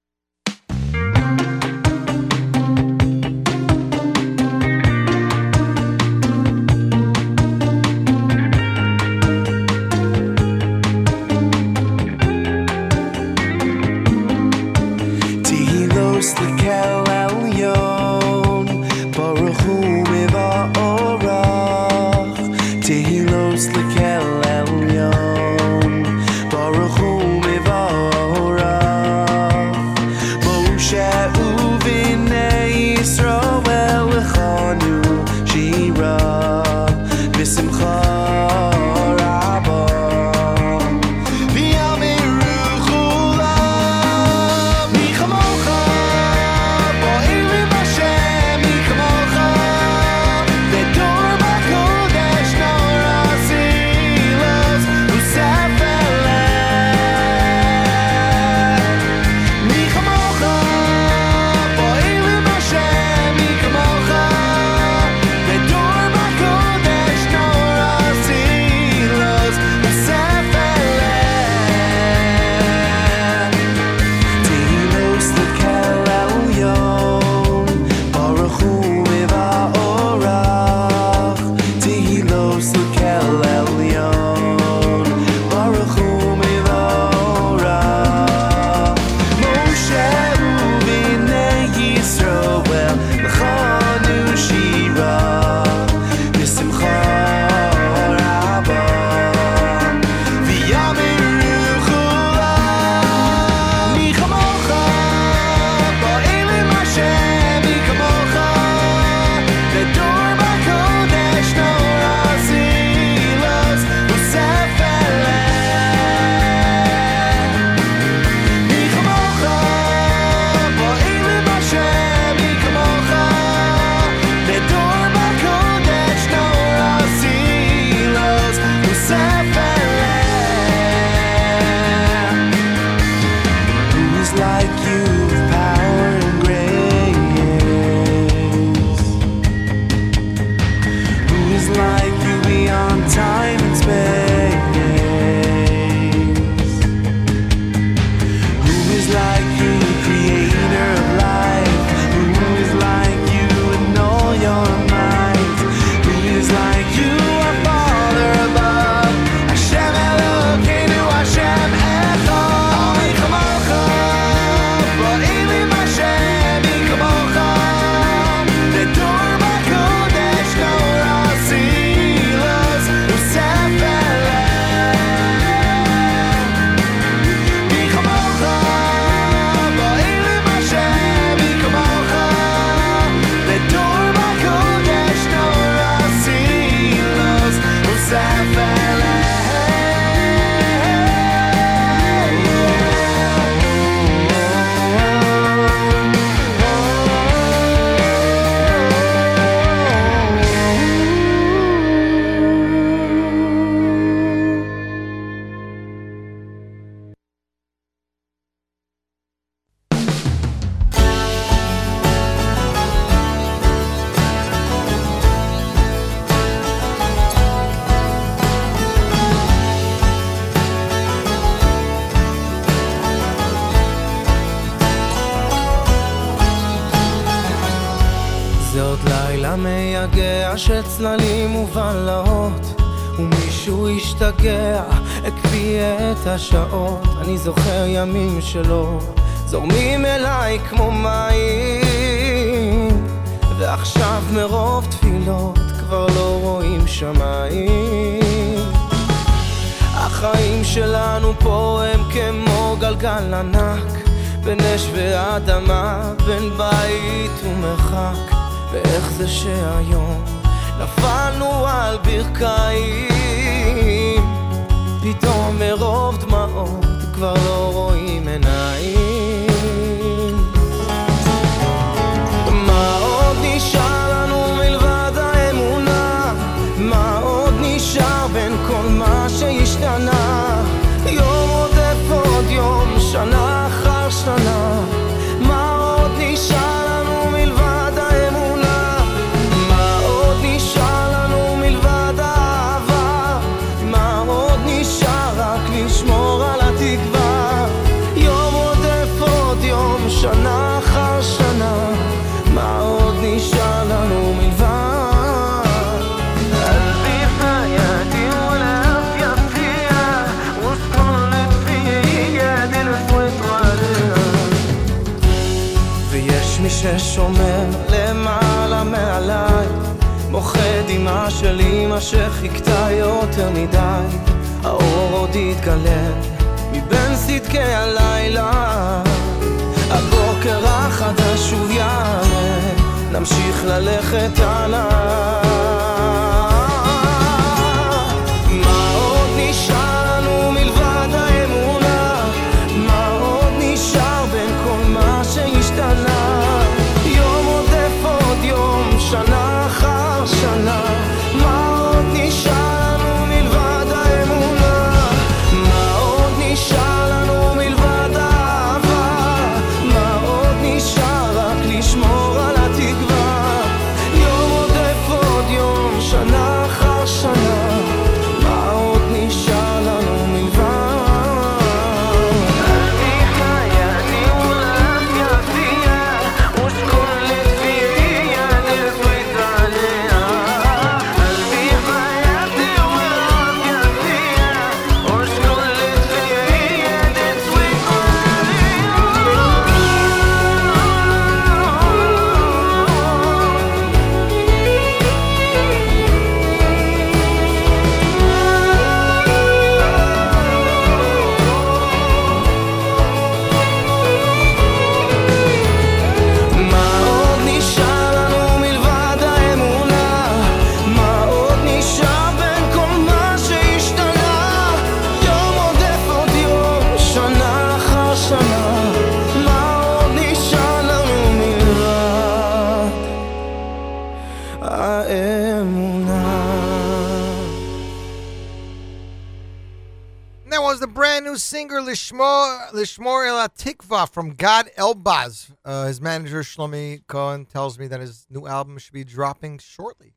from Gad Elbaz. Uh, his manager Shlomi Cohen tells me that his new album should be dropping shortly,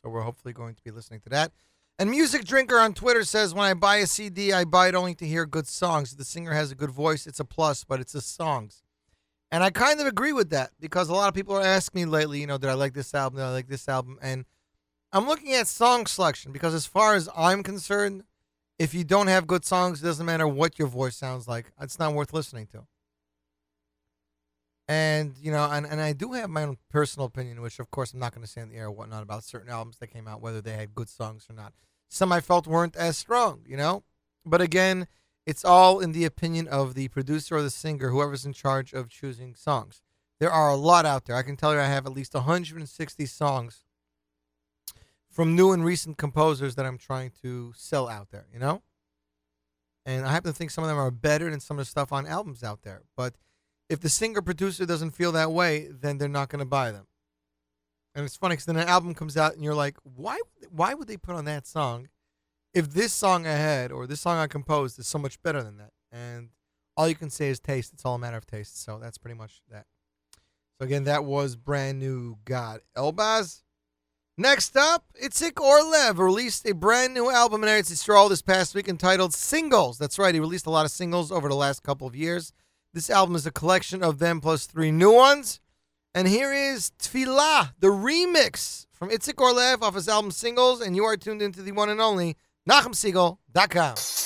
so we're hopefully going to be listening to that. And Music Drinker on Twitter says, "When I buy a CD, I buy it only to hear good songs. If the singer has a good voice; it's a plus, but it's the songs." And I kind of agree with that because a lot of people are asking me lately, you know, did I like this album? Did I like this album? And I'm looking at song selection because, as far as I'm concerned, if you don't have good songs, it doesn't matter what your voice sounds like. It's not worth listening to and you know, and, and I do have my own personal opinion, which of course I'm not going to say in the air or whatnot about certain albums that came out, whether they had good songs or not. Some I felt weren't as strong, you know. But again, it's all in the opinion of the producer or the singer, whoever's in charge of choosing songs. There are a lot out there. I can tell you, I have at least 160 songs from new and recent composers that I'm trying to sell out there, you know. And I happen to think some of them are better than some of the stuff on albums out there, but if the singer producer doesn't feel that way, then they're not going to buy them. And it's funny because then an album comes out and you're like, why? Why would they put on that song if this song I had or this song I composed is so much better than that? And all you can say is taste. It's all a matter of taste. So that's pretty much that. So again, that was brand new Gad Elbaz. Next up, Itzik Orlev released a brand new album in Eretz Yisrael this past week entitled Singles. That's right, he released a lot of singles over the last couple of years. This album is a collection of them plus three new ones. And here is Tfilah, the remix from Itzik Orlev off his album Singles. And you are tuned into the one and only NachumSegal.com.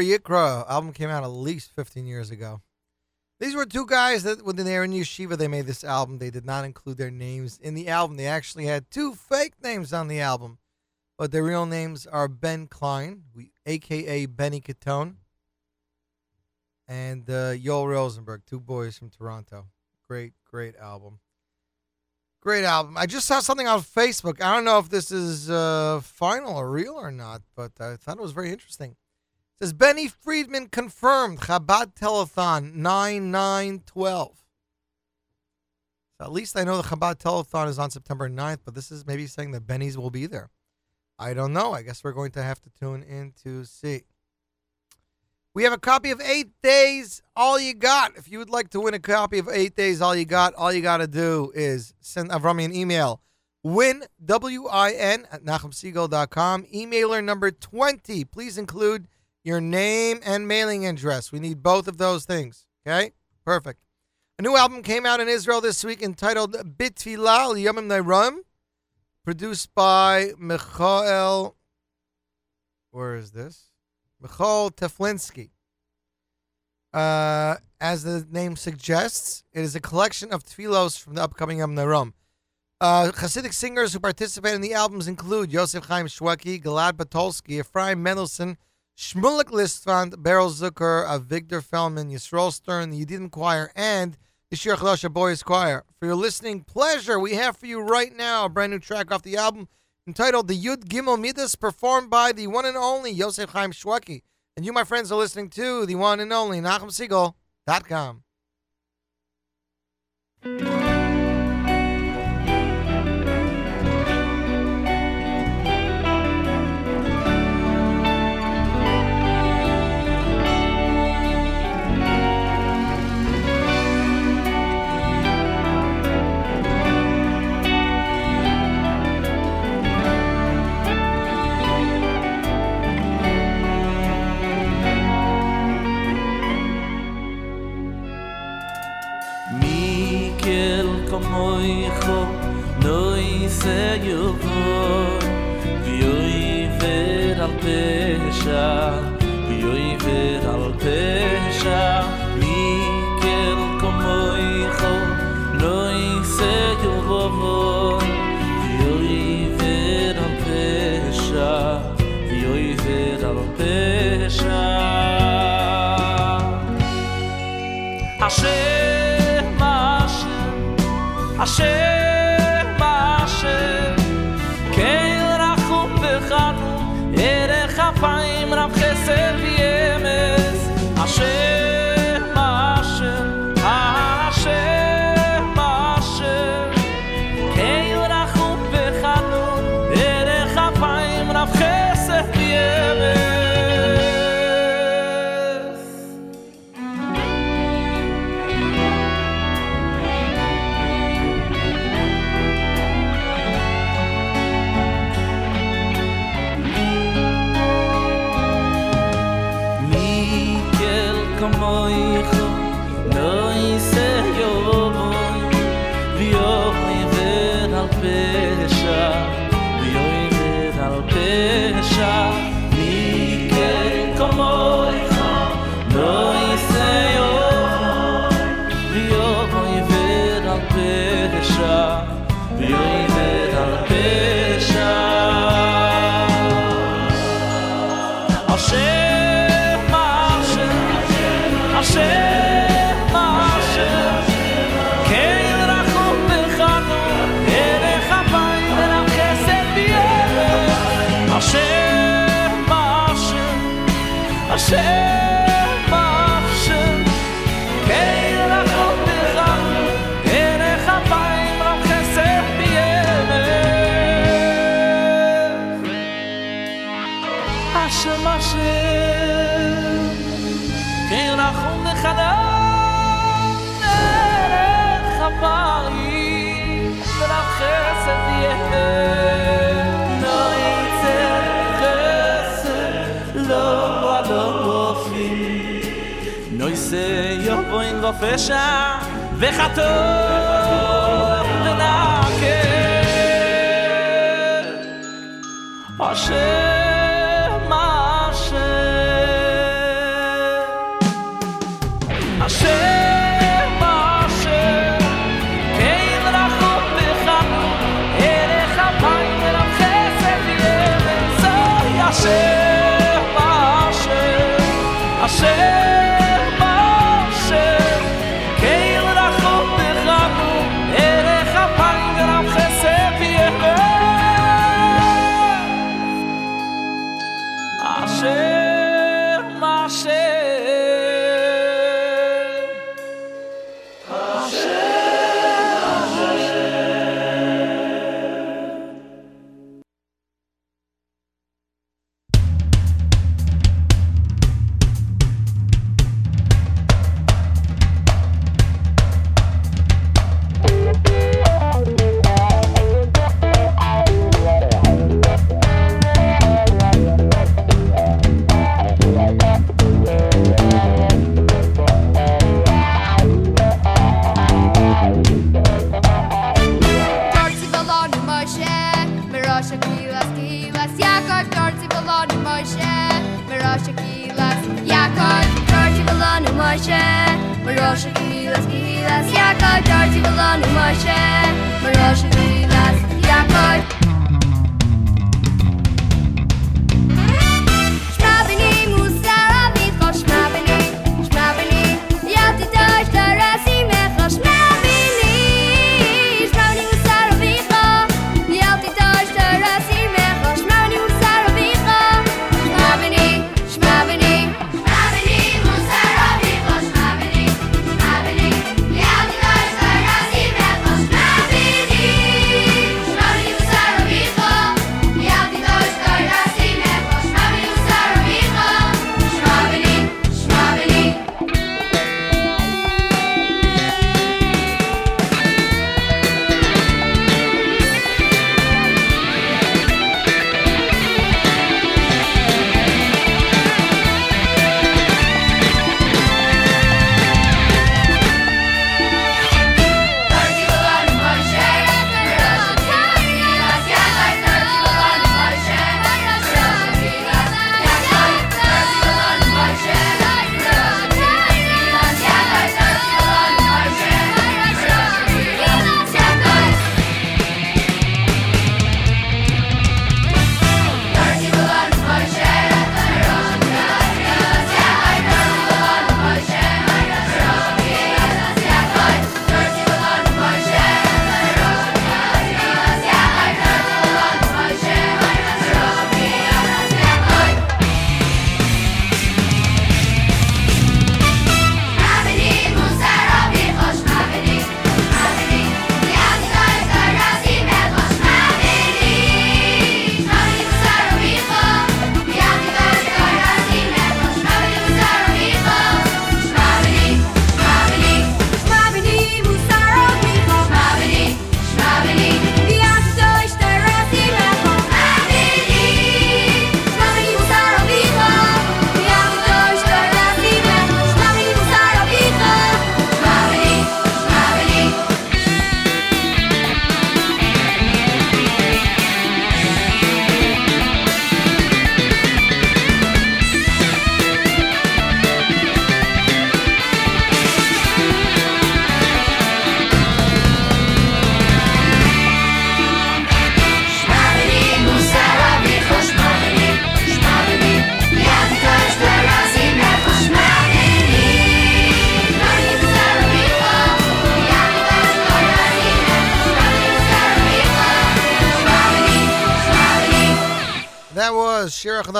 Yikra. Album came out at least 15 years ago. These were two guys that, when they were in yeshiva, they made this album. They did not include their names in the album. They actually had two fake names on the album, but their real names are Ben Klein, we, aka Benny Catone, and uh, Yoel Rosenberg, two boys from Toronto. Great, great album. Great album. I just saw something on Facebook. I don't know if this is uh, final or real or not, but I thought it was very interesting. Says Benny Friedman confirmed Chabad Telethon 9912. So at least I know the Chabad Telethon is on September 9th, but this is maybe saying that Benny's will be there. I don't know. I guess we're going to have to tune in to see. We have a copy of Eight Days, All You Got. If you would like to win a copy of Eight Days, All You Got, all you got to do is send uh, Avrami an email. Win, W-I-N, at NachumSegal.com. Emailer number 20. Please include your name and mailing address. We need both of those things. Okay? Perfect. A new album came out in Israel this week entitled Bitfilah Yomim Noraim, produced by Michael. Where is this? Michal Teflinsky. Uh, as the name suggests, it is a collection of tefillos from the upcoming Yom Naram. Uh, Hasidic singers who participate in the albums include Yosef Chaim Shweki, Galad Batolsky, Ephraim Mendelssohn, Shmulik Listrand, Beryl Zucker, uh, Avigdor Feldman, Yisrael Stern, the Choir, and the Shir Boys Choir. For your listening pleasure, we have for you right now a brand new track off the album entitled The Yud Gimel Midas, performed by the one and only Yosef Chaim Shweki. And you, my friends, are listening to the one and only NachumSegal.com. noi se yuvor Vioi ver al pesha Vioi ver al pesha Mikel komoicho noi se yuvor Vioi ver al pesha Vioi ver al pesha. Hashem,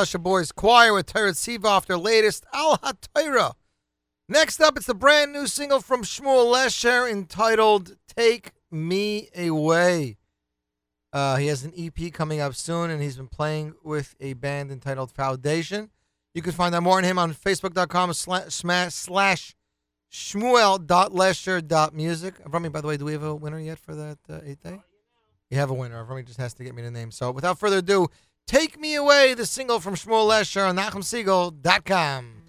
Chadasha Boys Choir with Torah off their latest Al HaTorah. Next up, it's the brand new single from Shmuel Lesher entitled Take Me Away. Uh, he has an EP coming up soon, and he's been playing with a band entitled Foundation. You can find out more on him on facebook.com slash, slash shmuel.lesher.music. Rami, by the way, do we have a winner yet for that uh, eighth day? You have a winner. Rami just has to get me the name. So without further ado, Take Me Away, the single from Shmuel Lesher on NachumSegal.com.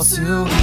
I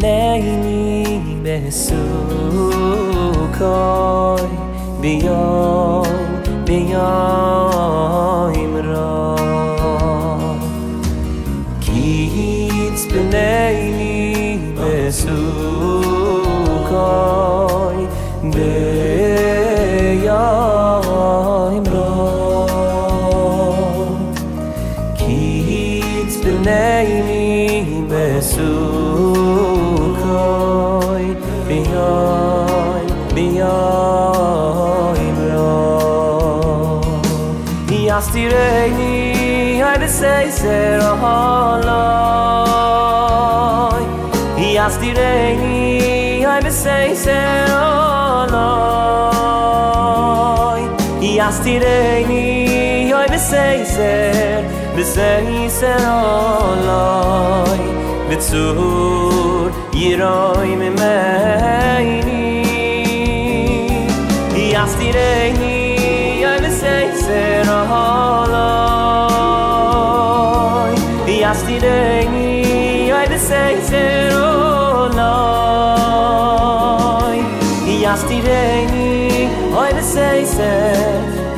lay in the sorrow tireni hayde sei ser holoy i as tireni hayde sei ser holoy i as tireni hayde sei ser de sei ser holoy mit yiroy me mei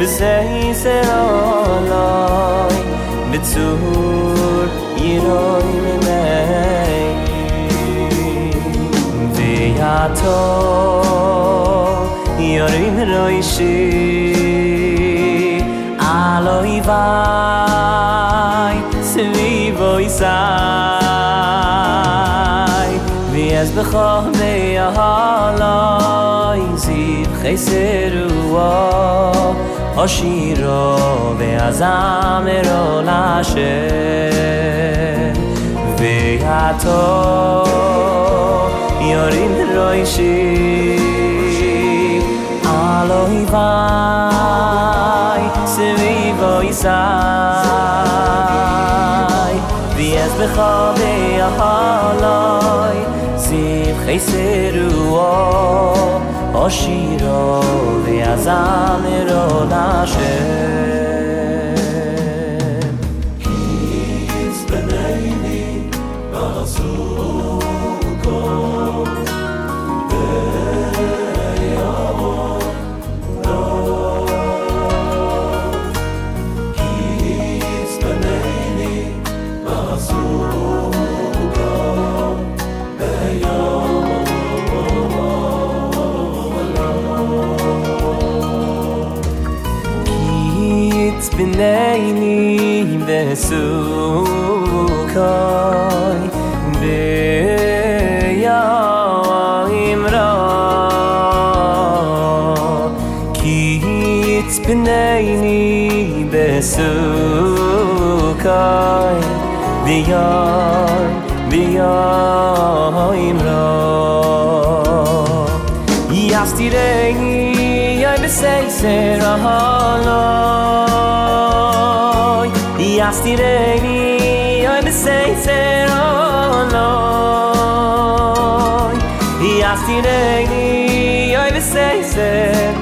zeh in sei a laj mit zu hir oyne nay ze ya to shi a loy vay sei voi sai vi es be goh ne a laj zi אשירו ואזמרו לאשר ויעתו יורים רוישים על אויביי סביבו יסי ויאז בכל ביחלוי סיב חסרו אושירו ויזם אירו לאשר zu kai be ya imra ki it's been ni be su kai be ya be ya imra yastirei ay be sei sera halai Hast die Regi, oi me sei se oloi oh, I hast die Regi, oi me sei sei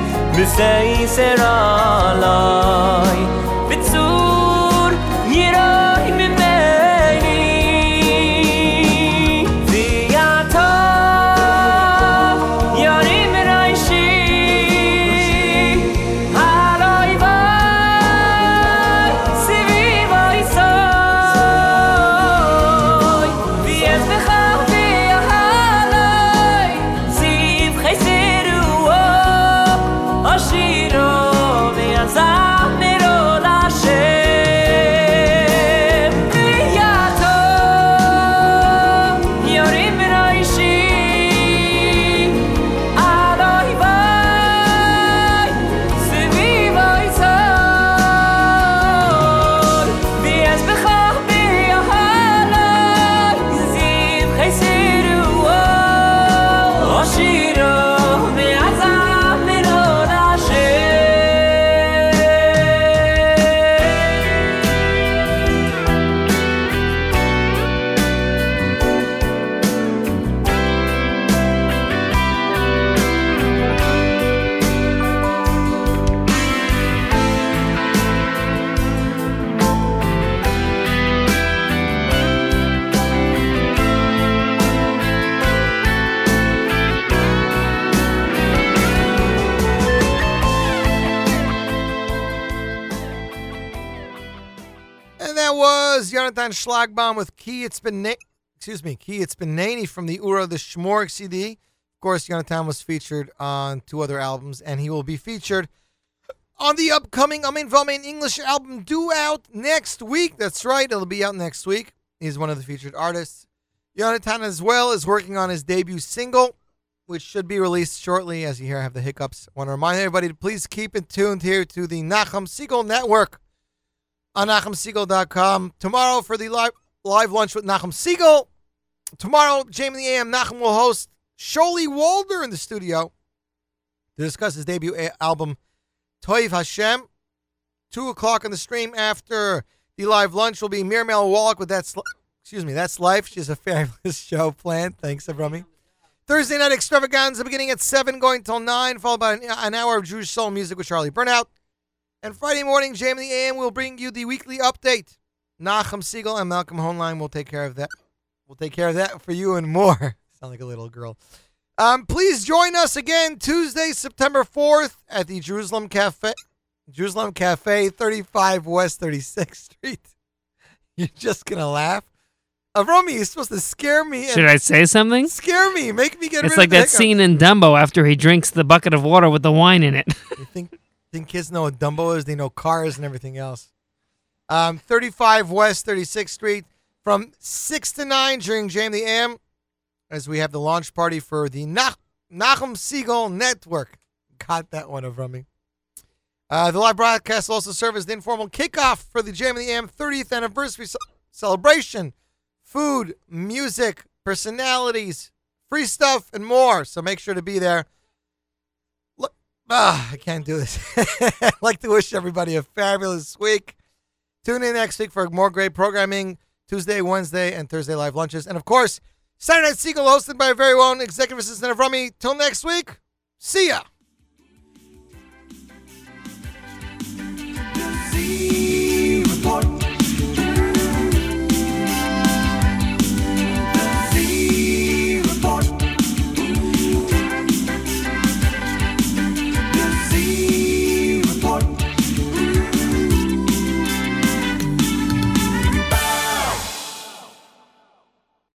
Ki It's Been Na- excuse me, Ki It's Been Naney from the Ura the Shmorg CD. Of course, Yonatan was featured on two other albums, and he will be featured on the upcoming Amin Vamin English album due out next week. That's right, it'll be out next week. He's one of the featured artists. Yonatan as well is working on his debut single, which should be released shortly. As you hear, I have the hiccups. I want to remind everybody to please keep it tuned here to the Nachum Segal Network on NachumSegal.com. Tomorrow for the live live lunch with Nachum Segal. Tomorrow, JM in the AM, Nachum will host Sholi Waldner in the studio to discuss his debut a- album, Toiv Hashem. Two o'clock on the stream after the live lunch will be Miriam Wallach with That's Li- excuse me, That's Life. She has a fabulous show planned. Thanks, Avrami. Thursday night extravaganza beginning at 7, going till 9, followed by an, an hour of Jewish soul music with Charlie Burnout. And Friday morning, JM in the AM will bring you the weekly update. Nachum Segal and Malcolm Hoenlein will take care of that. We'll take care of that for you and more. Sound like a little girl. Um, please join us again Tuesday, September 4th at the Jerusalem Cafe. Jerusalem Cafe, 35 West 36th Street. You're just going to laugh. Uh, Romy, you're supposed to scare me. Should I say something? Scare me. Make me get It's like that hiccups. scene in Dumbo after he drinks the bucket of water with the wine in it. You think think kids know what Dumbo is? They know cars and everything else. Um, 35 West 36th Street from 6 to 9 during JM in the AM as we have the launch party for the Nach- Nachum Segal Network. Got that one from me. Uh, the live broadcast will also serve as the informal kickoff for the Jam of the Am 30th anniversary ce- celebration. Food, music, personalities, free stuff, and more. So make sure to be there. Look, ah, I can't do this. I'd like to wish everybody a fabulous week. Tune in next week for more great programming Tuesday, Wednesday, and Thursday live lunches. And of course, Saturday Night Segal hosted by our very own executive assistant of Rummy. Till next week, see ya. Report.